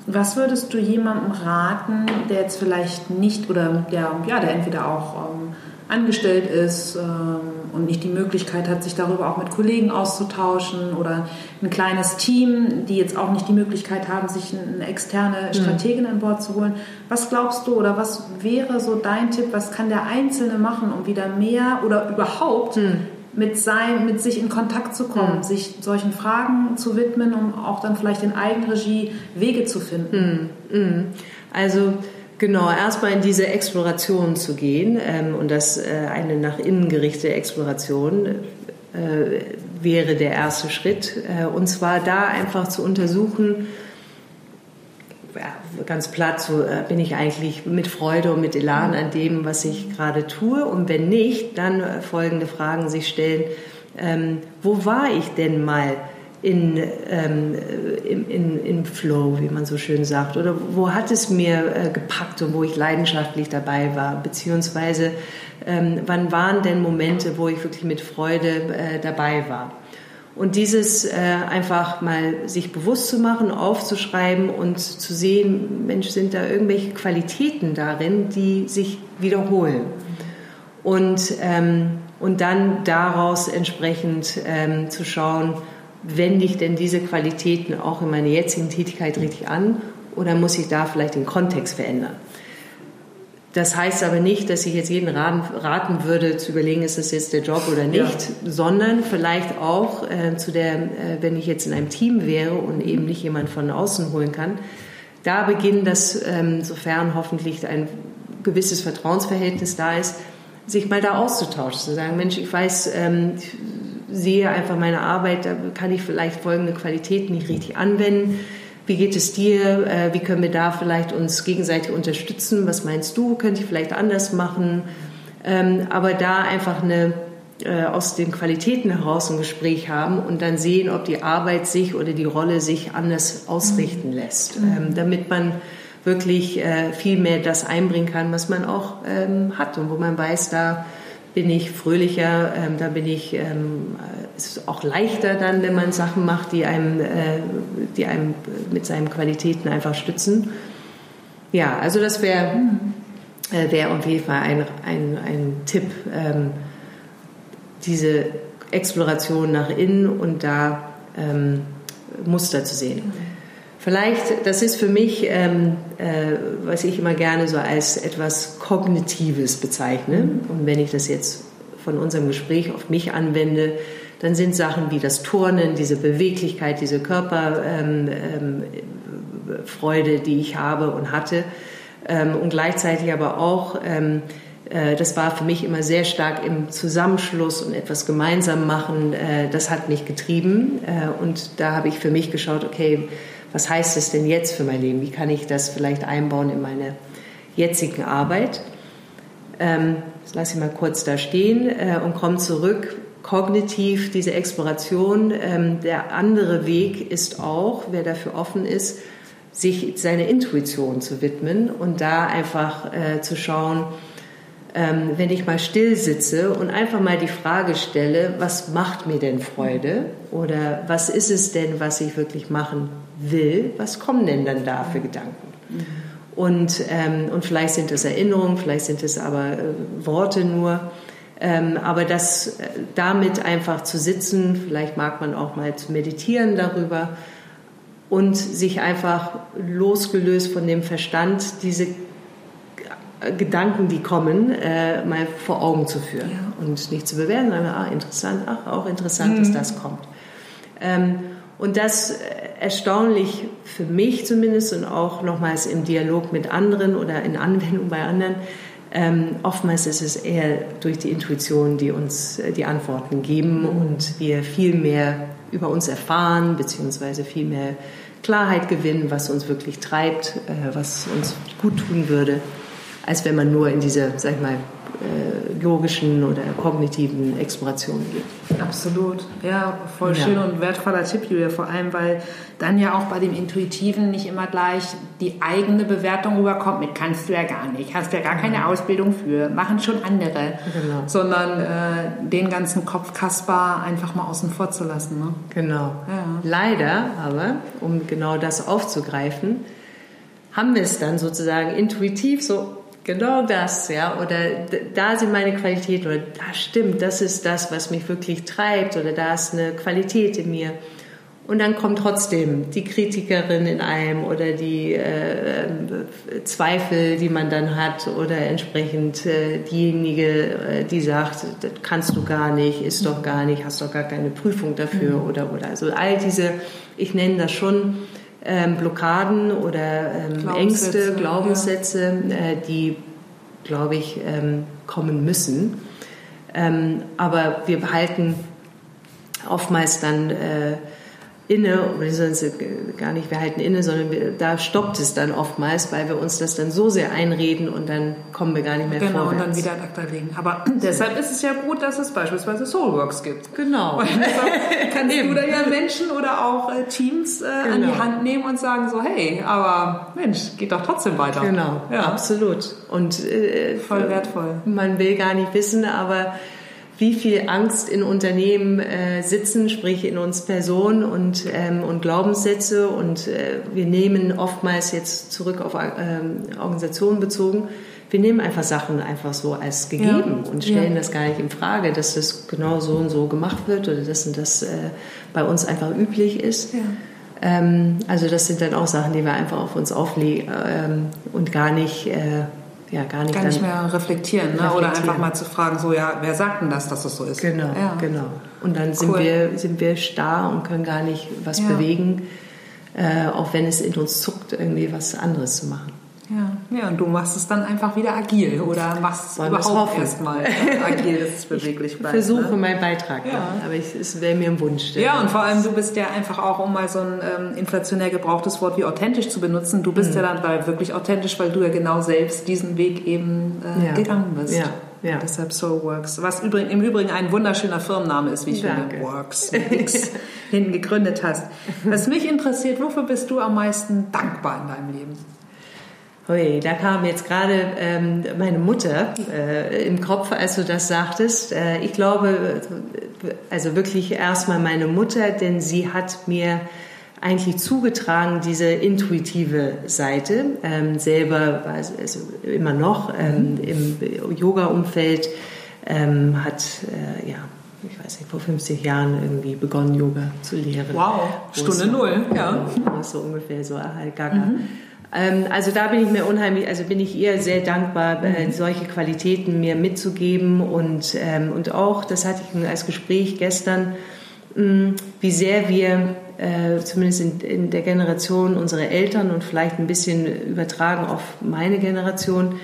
S1: was würdest du jemandem raten, der jetzt vielleicht nicht oder der, ja, der entweder auch ähm, angestellt ist ähm, und nicht die Möglichkeit hat, sich darüber auch mit Kollegen auszutauschen oder ein kleines Team, die jetzt auch nicht die Möglichkeit haben, sich eine externe mhm. Strategin an Bord zu holen. Was glaubst du oder was wäre so dein Tipp, was kann der Einzelne machen, um wieder mehr oder überhaupt mhm. mit, sein, mit sich in Kontakt zu kommen, mhm. sich solchen Fragen zu widmen, um auch dann vielleicht in Eigenregie Wege zu finden?
S2: Mhm. Mhm. Also Genau, erstmal in diese Exploration zu gehen ähm, und das äh, eine nach innen gerichtete Exploration äh, wäre der erste Schritt. Äh, und zwar da einfach zu untersuchen, ja, ganz platt, so äh, bin ich eigentlich mit Freude und mit Elan an dem, was ich gerade tue. Und wenn nicht, dann äh, folgende Fragen sich stellen. Ähm, wo war ich denn mal? In, ähm, in, in, in Flow, wie man so schön sagt? Oder wo hat es mir äh, gepackt und wo ich leidenschaftlich dabei war? Beziehungsweise ähm, wann waren denn Momente, wo ich wirklich mit Freude äh, dabei war? Und dieses äh, einfach mal sich bewusst zu machen, aufzuschreiben und zu sehen, Mensch, sind da irgendwelche Qualitäten darin, die sich wiederholen. Und, ähm, und dann daraus entsprechend ähm, zu schauen, wende ich denn diese Qualitäten auch in meiner jetzigen Tätigkeit richtig an oder muss ich da vielleicht den Kontext verändern? Das heißt aber nicht, dass ich jetzt jeden raten würde, zu überlegen, ist das jetzt der Job oder nicht, ja. sondern vielleicht auch äh, zu der, äh, wenn ich jetzt in einem Team wäre und eben nicht jemand von außen holen kann, da beginnen, dass, ähm, sofern hoffentlich ein gewisses Vertrauensverhältnis da ist, sich mal da auszutauschen, zu sagen, Mensch, ich weiß, ähm, sehe einfach meine Arbeit, da kann ich vielleicht folgende Qualitäten nicht richtig anwenden. Wie geht es dir? Äh, wie können wir da vielleicht uns gegenseitig unterstützen? Was meinst du? Könnte ich vielleicht anders machen? Ähm, aber da einfach eine, äh, aus den Qualitäten heraus ein Gespräch haben und dann sehen, ob die Arbeit sich oder die Rolle sich anders ausrichten lässt, mhm. Ähm, damit man wirklich äh, viel mehr das einbringen kann, was man auch ähm, hat und wo man weiß, da bin ich fröhlicher, ähm, da bin ich, ähm, ist auch leichter dann, wenn man Sachen macht, die einem, äh, die einem mit seinen Qualitäten einfach stützen. Ja, also das wäre äh, wäre auf jeden Fall ein, ein, ein Tipp, ähm, diese Exploration nach innen und da ähm, Muster zu sehen. Vielleicht, das ist für mich, ähm, äh, was ich immer gerne so als etwas Kognitives bezeichne. Und wenn ich das jetzt von unserem Gespräch auf mich anwende, dann sind Sachen wie das Turnen, diese Beweglichkeit, diese Körperfreude, ähm, ähm, die ich habe und hatte, ähm, und gleichzeitig aber auch ähm, äh, das war für mich immer sehr stark im Zusammenschluss und etwas gemeinsam machen. Äh, das hat mich getrieben. Äh, und da habe ich für mich geschaut, okay, was heißt es denn jetzt für mein Leben? Wie kann ich das vielleicht einbauen in meine jetzigen Arbeit? Ähm, das lasse ich mal kurz da stehen und komme zurück. Kognitiv, diese Exploration. Der andere Weg ist auch, wer dafür offen ist, sich seiner Intuition zu widmen und da einfach zu schauen, ähm, wenn ich mal still sitze und einfach mal die Frage stelle, was macht mir denn Freude oder was ist es denn, was ich wirklich machen will, was kommen denn dann da für Gedanken? Mhm. Und, ähm, und vielleicht sind es Erinnerungen, vielleicht sind es aber äh, Worte nur. Ähm, aber das äh, damit einfach zu sitzen, vielleicht mag man auch mal zu meditieren darüber und sich einfach losgelöst von dem Verstand diese Gedanken, die kommen, äh, mal vor Augen zu führen ja. und nicht zu bewerten, sondern ah, interessant, ach, auch interessant, mhm. dass das kommt. Ähm, und das äh, erstaunlich für mich zumindest und auch nochmals im Dialog mit anderen oder in Anwendung bei anderen, ähm, oftmals ist es eher durch die Intuition, die uns äh, die Antworten geben und wir viel mehr über uns erfahren, beziehungsweise viel mehr Klarheit gewinnen, was uns wirklich treibt, äh, was uns gut tun würde als wenn man nur in diese, sag ich mal, äh, logischen oder kognitiven Explorationen geht.
S1: Absolut, ja, voll ja. schön und wertvoller Tipp, Julia, vor allem, weil dann ja auch bei dem Intuitiven nicht immer gleich die eigene Bewertung rüberkommt mit kannst du ja gar nicht, hast du ja gar keine Ausbildung für, machen schon andere, genau. sondern äh, den ganzen Kopf Kaspar einfach mal außen vor zu lassen. Ne?
S2: Genau. Ja. Leider aber, um genau das aufzugreifen, haben wir es dann sozusagen intuitiv so Genau das, ja. Oder da sind meine Qualitäten. Oder da stimmt, das ist das, was mich wirklich treibt. Oder da ist eine Qualität in mir. Und dann kommt trotzdem die Kritikerin in einem oder die äh, Zweifel, die man dann hat oder entsprechend äh, diejenige, äh, die sagt, das kannst du gar nicht, ist doch gar nicht, hast doch gar keine Prüfung dafür mhm. oder oder. Also all diese, ich nenne das schon ähm, Blockaden oder ähm, Ängste, Glaubenssätze, ja. äh, die, glaube ich, ähm, kommen müssen. Ähm, aber wir behalten oftmals dann äh, inne, beziehungsweise gar nicht, wir halten inne, sondern wir, da stoppt es dann oftmals, weil wir uns das dann so sehr einreden und dann kommen wir gar nicht mehr
S1: genau, vorwärts. Genau, und dann wieder ad acta legen. Aber *clears throat* deshalb ist es ja gut, dass es beispielsweise Soulworks gibt.
S2: Genau.
S1: Weil *laughs* kannst du da ja Menschen oder auch äh, Teams äh, genau. an die genau. Hand nehmen und sagen so, hey, aber Mensch, geht doch trotzdem weiter.
S2: Genau, ja. absolut. Und
S1: äh, voll wertvoll.
S2: Man will gar nicht wissen, aber wie viel Angst in Unternehmen äh, sitzen, sprich in uns Personen und, ähm, und Glaubenssätze. Und äh, wir nehmen oftmals jetzt zurück auf ähm, Organisationen bezogen, wir nehmen einfach Sachen einfach so als gegeben ja. und stellen ja. das gar nicht in Frage, dass das genau so und so gemacht wird oder dass das äh, bei uns einfach üblich ist. Ja. Ähm, also das sind dann auch Sachen, die wir einfach auf uns auflegen ähm, und gar nicht äh, ja, gar nicht,
S1: gar nicht mehr reflektieren, ne? reflektieren, oder einfach mal zu fragen, so ja, wer sagt denn das, dass das so ist?
S2: Genau, ja. genau. Und dann sind, wir, sind wir starr und können gar nicht was ja. bewegen, äh, auch wenn es in uns zuckt, irgendwie was anderes zu machen.
S1: Ja. ja, und du machst es dann einfach wieder agil oder machst es überhaupt erstmal *laughs* agil, dass es beweglich bleibt.
S2: Ich versuche ne? meinen Beitrag, ja. aber ich, es wäre mir ein Wunsch.
S1: Ja, und vor allem du bist ja einfach auch, um mal so ein ähm, inflationär gebrauchtes Wort wie authentisch zu benutzen, du bist mhm. ja dann bei wirklich authentisch, weil du ja genau selbst diesen Weg eben äh, ja. gegangen bist.
S2: Ja. Ja.
S1: Deshalb Soulworks. Was übrigens, im Übrigen ein wunderschöner Firmenname ist, wie ich Danke. finde. Works. *laughs* Hinten gegründet hast. Was mich interessiert, wofür bist du am meisten dankbar in deinem Leben?
S2: Hui, da kam jetzt gerade ähm, meine Mutter äh, im Kopf, als du das sagtest. Äh, ich glaube, also wirklich erstmal meine Mutter, denn sie hat mir eigentlich zugetragen, diese intuitive Seite. Ähm, selber, also immer noch ähm, im Yoga-Umfeld, ähm, hat, äh, ja, ich weiß nicht, vor 50 Jahren irgendwie begonnen, Yoga zu lehren.
S1: Wow, Stunde Null, ja.
S2: So ungefähr, so Ahal Gaga. Mhm. Ähm, also da bin ich mir unheimlich, also bin ich ihr sehr dankbar, äh, mhm. solche Qualitäten mir mitzugeben und, ähm, und auch, das hatte ich als Gespräch gestern, mh, wie sehr wir äh, zumindest in, in, der Generation unserer Eltern und vielleicht ein bisschen übertragen auf meine Generation,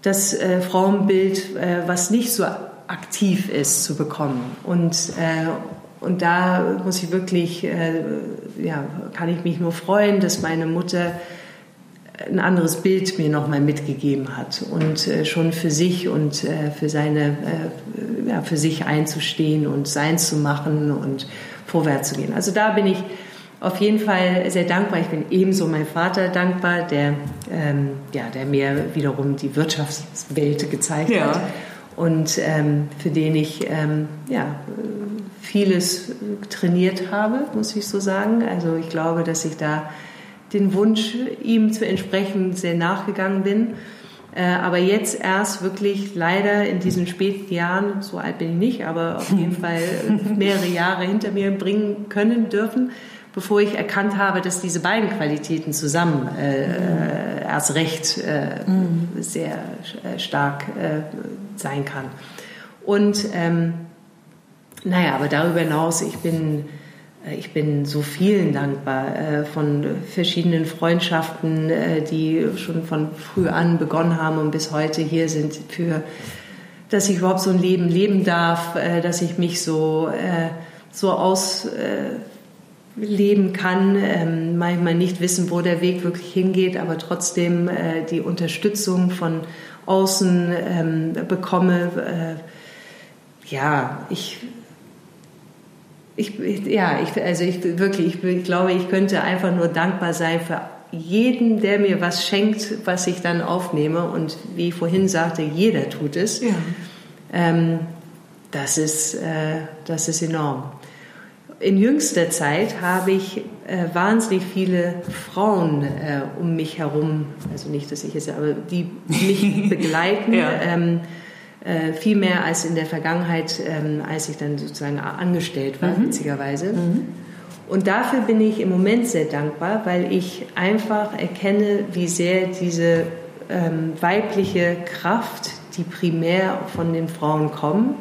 S2: das äh, Frauenbild, was nicht so aktiv ist, zu bekommen. Und, und da muss ich wirklich, ja, kann ich mich nur freuen, dass meine Mutter ein anderes Bild mir nochmal mitgegeben hat und äh, schon für sich und äh, für seine, äh, ja, für sich einzustehen und seins zu machen und vorwärts zu gehen. Also da bin ich auf jeden Fall sehr dankbar. Ich bin ebenso meinem Vater dankbar, der, ähm, ja, der mir wiederum die Wirtschaftswelt gezeigt ja. hat und ähm, für den ich ähm, ja, vieles trainiert habe, muss ich so sagen. Also ich glaube, dass ich da den Wunsch, ihm zu entsprechen, sehr nachgegangen bin. Äh, aber jetzt erst wirklich leider in diesen späten Jahren, so alt bin ich nicht, aber auf jeden *laughs* Fall mehrere Jahre hinter mir bringen können dürfen, bevor ich erkannt habe, dass diese beiden Qualitäten zusammen äh, erst recht äh, mhm. sehr äh, stark äh, sein kann. Und ähm, naja, aber darüber hinaus, ich bin äh, ich bin so vielen dankbar äh, von verschiedenen Freundschaften, äh, die schon von früh an begonnen haben und bis heute hier sind, für, dass ich überhaupt so ein Leben leben darf, dass ich mich so, so ausleben kann, ähm, manchmal nicht wissen, wo der Weg wirklich hingeht, aber trotzdem die Unterstützung von außen ähm, bekomme. Ja, ich ich, ja, ich, also ich wirklich, ich, ich, glaube, ich könnte einfach nur dankbar sein für jeden, der mir was schenkt, was ich dann aufnehme. Und wie ich vorhin sagte, jeder tut es. Ja. Ähm, das, ist, äh, das ist enorm. In jüngster Zeit habe ich äh, wahnsinnig viele Frauen äh, um mich herum, also nicht, dass ich jetzt, aber die mich *laughs* begleiten. ja. ähm, äh, viel mehr als in der Vergangenheit, ähm, als ich dann sozusagen angestellt war, mhm. witzigerweise. Mhm. Und dafür bin ich im Moment sehr dankbar, weil ich einfach erkenne, wie sehr diese ähm, weibliche Kraft, die primär von den Frauen kommt,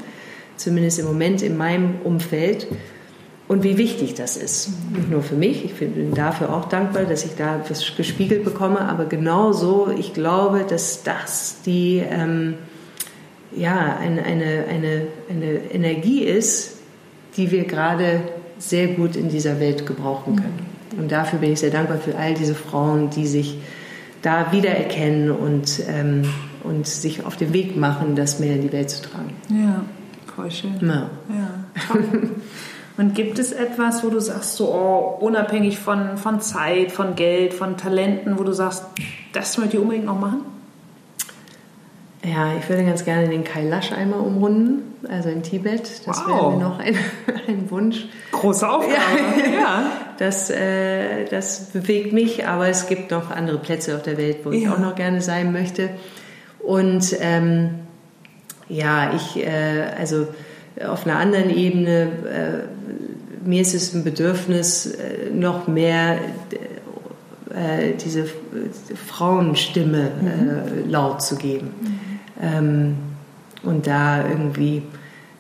S2: zumindest im Moment in meinem Umfeld, und wie wichtig das ist. Nicht nur für mich, ich bin dafür auch dankbar, dass ich da was gespiegelt bekomme, aber genauso, ich glaube, dass das die ähm, ja, eine, eine, eine, eine Energie ist, die wir gerade sehr gut in dieser Welt gebrauchen können. Und dafür bin ich sehr dankbar für all diese Frauen, die sich da wiedererkennen und, ähm, und sich auf den Weg machen, das mehr in die Welt zu tragen.
S1: Ja, voll schön. Ja. ja *laughs* und gibt es etwas, wo du sagst, so oh, unabhängig von, von Zeit, von Geld, von Talenten, wo du sagst, das möchte ich unbedingt noch machen?
S2: Ja, ich würde ganz gerne den Kailash einmal umrunden, also in Tibet. Das wow. wäre mir noch ein, *laughs* ein, Wunsch.
S1: Große Aufgabe,
S2: ja. ja. Das, äh, das bewegt mich, aber es gibt noch andere Plätze auf der Welt, wo ja. ich auch noch gerne sein möchte. Und ähm, ja, ich, äh, also auf einer anderen Ebene, äh, mir ist es ein Bedürfnis, äh, noch mehr äh, diese Frauenstimme mhm. Äh, laut zu geben. Mhm. Ähm, und da irgendwie,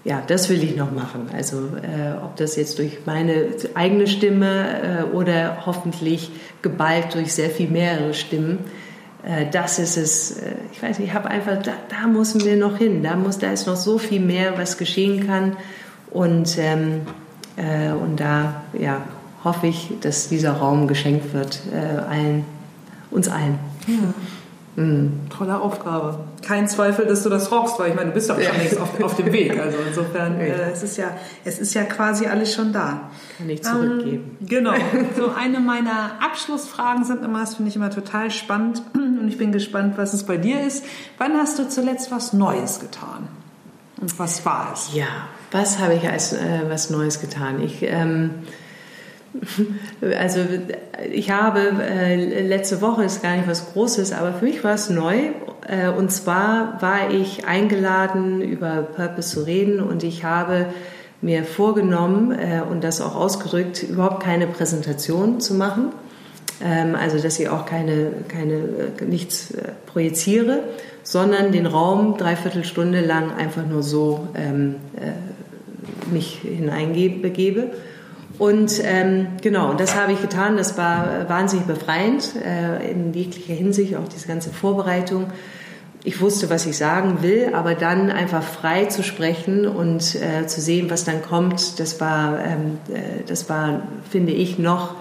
S2: ja, das will ich noch machen. Also äh, ob das jetzt durch meine eigene Stimme äh, oder hoffentlich geballt durch sehr viel mehrere Stimmen, äh, das ist es. Äh, ich weiß nicht, ich habe einfach, da, da müssen wir noch hin. Da, muss, da ist noch so viel mehr, was geschehen kann. Und, ähm, äh, und da ja, hoffe ich, dass dieser Raum geschenkt wird, allen, uns allen. Ja.
S1: Mhm. Tolle Aufgabe. Kein Zweifel, dass du das rockst, weil ich meine, du bist doch schon längst auf, auf, dem Weg. Also insofern, *laughs* äh, es, ist ja, es ist ja quasi alles schon da.
S2: Kann ich zurückgeben.
S1: Ähm, genau. So eine meiner Abschlussfragen sind immer, das finde ich immer total spannend *clears throat* und ich bin gespannt, was es bei dir ist. Wann hast du zuletzt was Neues getan? Und was war es?
S2: Ja, was habe ich als äh, was Neues getan? Ich ähm, Also ich habe äh, letzte Woche ist gar nicht was Großes, aber für mich war es neu. Äh, und zwar war ich eingeladen, über Purpose zu reden und ich habe mir vorgenommen äh, und das auch ausgedrückt, überhaupt keine Präsentation zu machen. Ähm, also dass ich auch keine, keine äh, nichts äh, projiziere, sondern den Raum dreiviertel Stunde lang einfach nur so ähm, äh, mich hineinbegebe. Und ähm, genau, und das habe ich getan. Das war wahnsinnig befreiend äh, in jeglicher Hinsicht, auch diese ganze Vorbereitung. Ich wusste, was ich sagen will, aber dann einfach frei zu sprechen und äh, zu sehen, was dann kommt, das war, ähm, äh, das war, finde ich, noch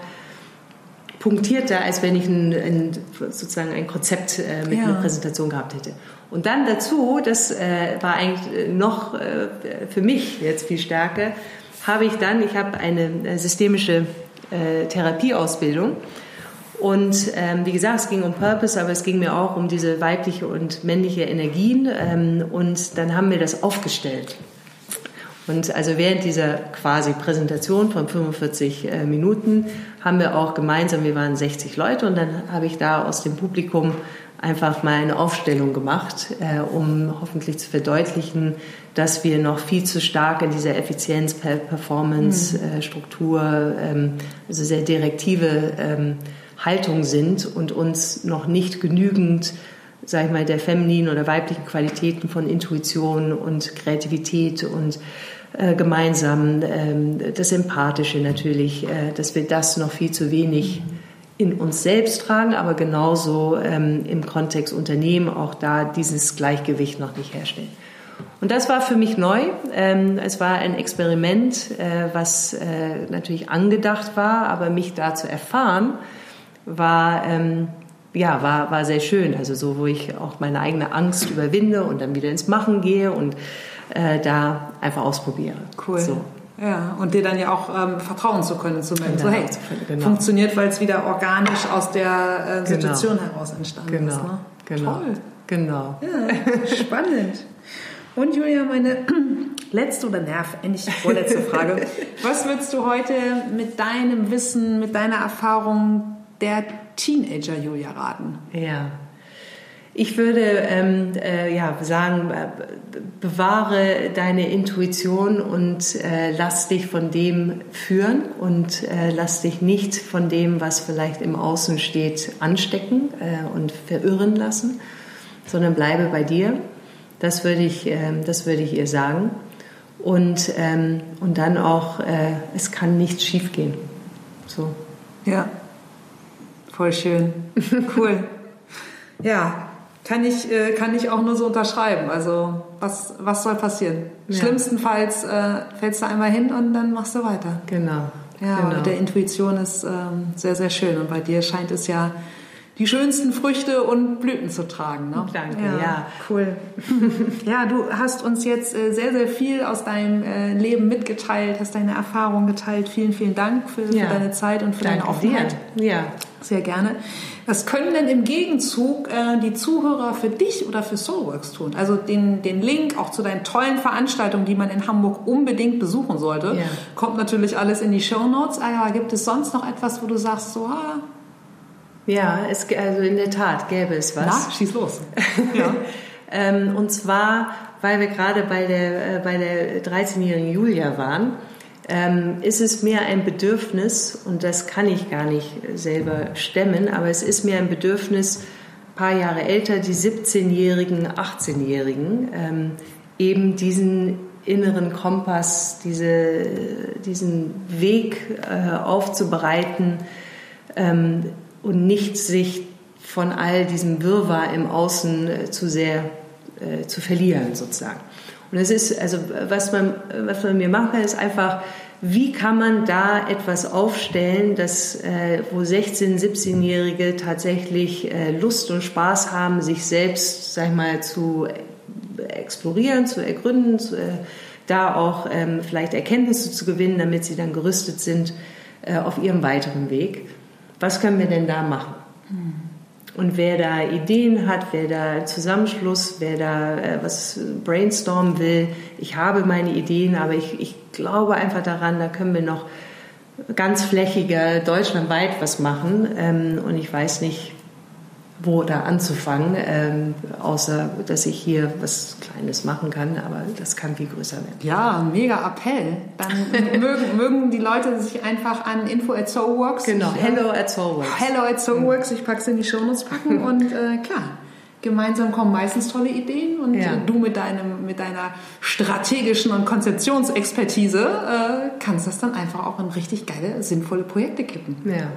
S2: punktierter, als wenn ich ein, ein sozusagen ein Konzept äh, mit ja. einer Präsentation gehabt hätte. Und dann dazu, das äh, war eigentlich noch äh, für mich jetzt viel stärker, habe ich dann, ich habe eine äh, systemische äh, Therapieausbildung. Und ähm, wie gesagt, es ging um Purpose, aber es ging mir auch um diese weibliche und männliche Energien. Ähm, und dann haben wir das aufgestellt. Und also während dieser quasi Präsentation von 45 äh, Minuten haben wir auch gemeinsam, wir waren 60 Leute und dann habe ich da aus dem Publikum einfach mal eine Aufstellung gemacht, äh, um hoffentlich zu verdeutlichen, dass wir noch viel zu stark in dieser Effizienz, Performance, mhm. äh, Struktur, ähm, also sehr direktive ähm, Haltung sind und uns noch nicht genügend, sag ich mal, der femininen oder weiblichen Qualitäten von Intuition und Kreativität und äh, gemeinsam ähm, das Empathische natürlich, äh, dass wir das noch viel zu wenig in uns selbst tragen, aber genauso ähm, im Kontext Unternehmen auch da dieses Gleichgewicht noch nicht herstellen. Und das war für mich neu. Ähm, es war ein Experiment, äh, was äh, natürlich angedacht war, aber mich da zu erfahren, war, ähm, ja, war, war sehr schön. Also so, wo ich auch meine eigene Angst überwinde und dann wieder ins Machen gehe und äh, da einfach ausprobiere.
S1: Cool. So. Ja, und dir dann ja auch ähm, vertrauen zu können, zu merken, genau, so hey, genau. funktioniert, weil es wieder organisch aus der äh, genau. Situation genau. heraus entstanden
S2: genau.
S1: ist. Ne?
S2: Genau. Toll. Genau.
S1: Ja, spannend. Und Julia, meine *clears throat* letzte oder nerv, endlich vorletzte Frage. *laughs* Was würdest du heute mit deinem Wissen, mit deiner Erfahrung der Teenager Julia raten?
S2: Ja. Ich würde ähm, äh, ja, sagen, äh, bewahre deine Intuition und äh, lass dich von dem führen und äh, lass dich nicht von dem, was vielleicht im Außen steht, anstecken äh, und verirren lassen, sondern bleibe bei dir. Das würde ich, ähm, das würde ich ihr sagen. Und, ähm, und dann auch, äh, es kann nichts schiefgehen. So.
S1: Ja, voll schön. Cool. *laughs* Ja, kann ich, äh, kann ich auch nur so unterschreiben. Also was, was soll passieren? Ja. Schlimmstenfalls äh, fällst du einmal hin und dann machst du weiter.
S2: Genau.
S1: Ja,
S2: genau.
S1: mit der Intuition ist ähm, sehr, sehr schön. Und bei dir scheint es ja die schönsten Früchte und Blüten zu tragen. Ne?
S2: Danke, ja. ja.
S1: Cool. *laughs* ja, du hast uns jetzt äh, sehr, sehr viel aus deinem äh, Leben mitgeteilt, hast deine Erfahrungen geteilt. Vielen, vielen Dank für, ja. für deine Zeit und für Danke deine Offenheit.
S2: Dir. Ja.
S1: Sehr gerne. Was können denn im Gegenzug äh, die Zuhörer für dich oder für Soulworks tun? Also den, den Link auch zu deinen tollen Veranstaltungen, die man in Hamburg unbedingt besuchen sollte, ja. kommt natürlich alles in die Show Notes. Aber gibt es sonst noch etwas, wo du sagst, so, ah,
S2: ja, es, also in der Tat gäbe es was.
S1: Na, schieß los. *laughs* Ja.
S2: ähm, und zwar, weil wir gerade bei der, äh, bei der 13-jährigen Julia waren, ähm, ist es mir ein Bedürfnis, und das kann ich gar nicht selber stemmen, aber es ist mir ein Bedürfnis, ein paar Jahre älter, die 17-jährigen, 18-jährigen, ähm, eben diesen inneren Kompass, diese, diesen Weg äh, aufzubereiten, ähm, und nicht sich von all diesem Wirrwarr im Außen äh, zu sehr äh, zu verlieren sozusagen. Und es ist, also was man, was man mir machen kann, ist einfach, wie kann man da etwas aufstellen, dass, äh, wo 16-, 17-Jährige tatsächlich äh, Lust und Spaß haben, sich selbst, sag ich mal, zu explorieren, zu ergründen, zu, äh, da auch ähm, vielleicht Erkenntnisse zu gewinnen, damit sie dann gerüstet sind äh, auf ihrem weiteren Weg was können wir denn da machen? Und wer da Ideen hat, wer da Zusammenschluss, wer da äh, was brainstormen will, ich habe meine Ideen, aber ich, ich glaube einfach daran, da können wir noch ganz flächiger deutschlandweit was machen. Ähm, und ich weiß nicht, wo da anzufangen, ähm, außer dass ich hier was Kleines machen kann, aber das kann viel größer werden.
S1: Ja, mega Appell. Dann *laughs* mögen, mögen die Leute sich einfach an info at Soulworks.
S2: Genau, hello at Soulworks.
S1: Hello at Soulworks, ich packe es in die Shownotes packen *laughs* und äh, klar, gemeinsam kommen meistens tolle Ideen und ja. du mit, deinem, mit deiner strategischen und Konzeptionsexpertise äh, kannst das dann einfach auch in richtig geile, sinnvolle Projekte kippen.
S2: Ja.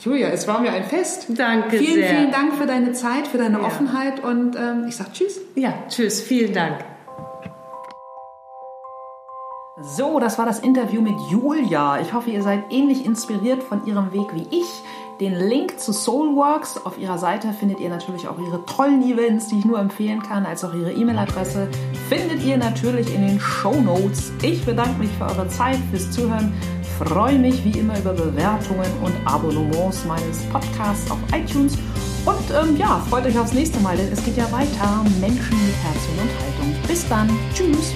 S1: Julia, es war mir ein Fest.
S2: Danke
S1: vielen,
S2: sehr.
S1: Vielen Dank für deine Zeit, für deine ja. Offenheit und ähm, ich sage Tschüss.
S2: Ja, Tschüss, vielen Dank.
S1: So, das war das Interview mit Julia. Ich hoffe, ihr seid ähnlich inspiriert von ihrem Weg wie ich. Den Link zu Soulworks auf ihrer Seite findet ihr natürlich auch ihre tollen Events, die ich nur empfehlen kann, als auch ihre E-Mail-Adresse findet ihr natürlich in den Show Notes. Ich bedanke mich für eure Zeit, fürs Zuhören freue mich wie immer über Bewertungen und Abonnements meines Podcasts auf iTunes. Und ähm, ja, freut euch aufs nächste Mal, denn es geht ja weiter. Menschen mit Herz und Haltung. Bis dann. Tschüss.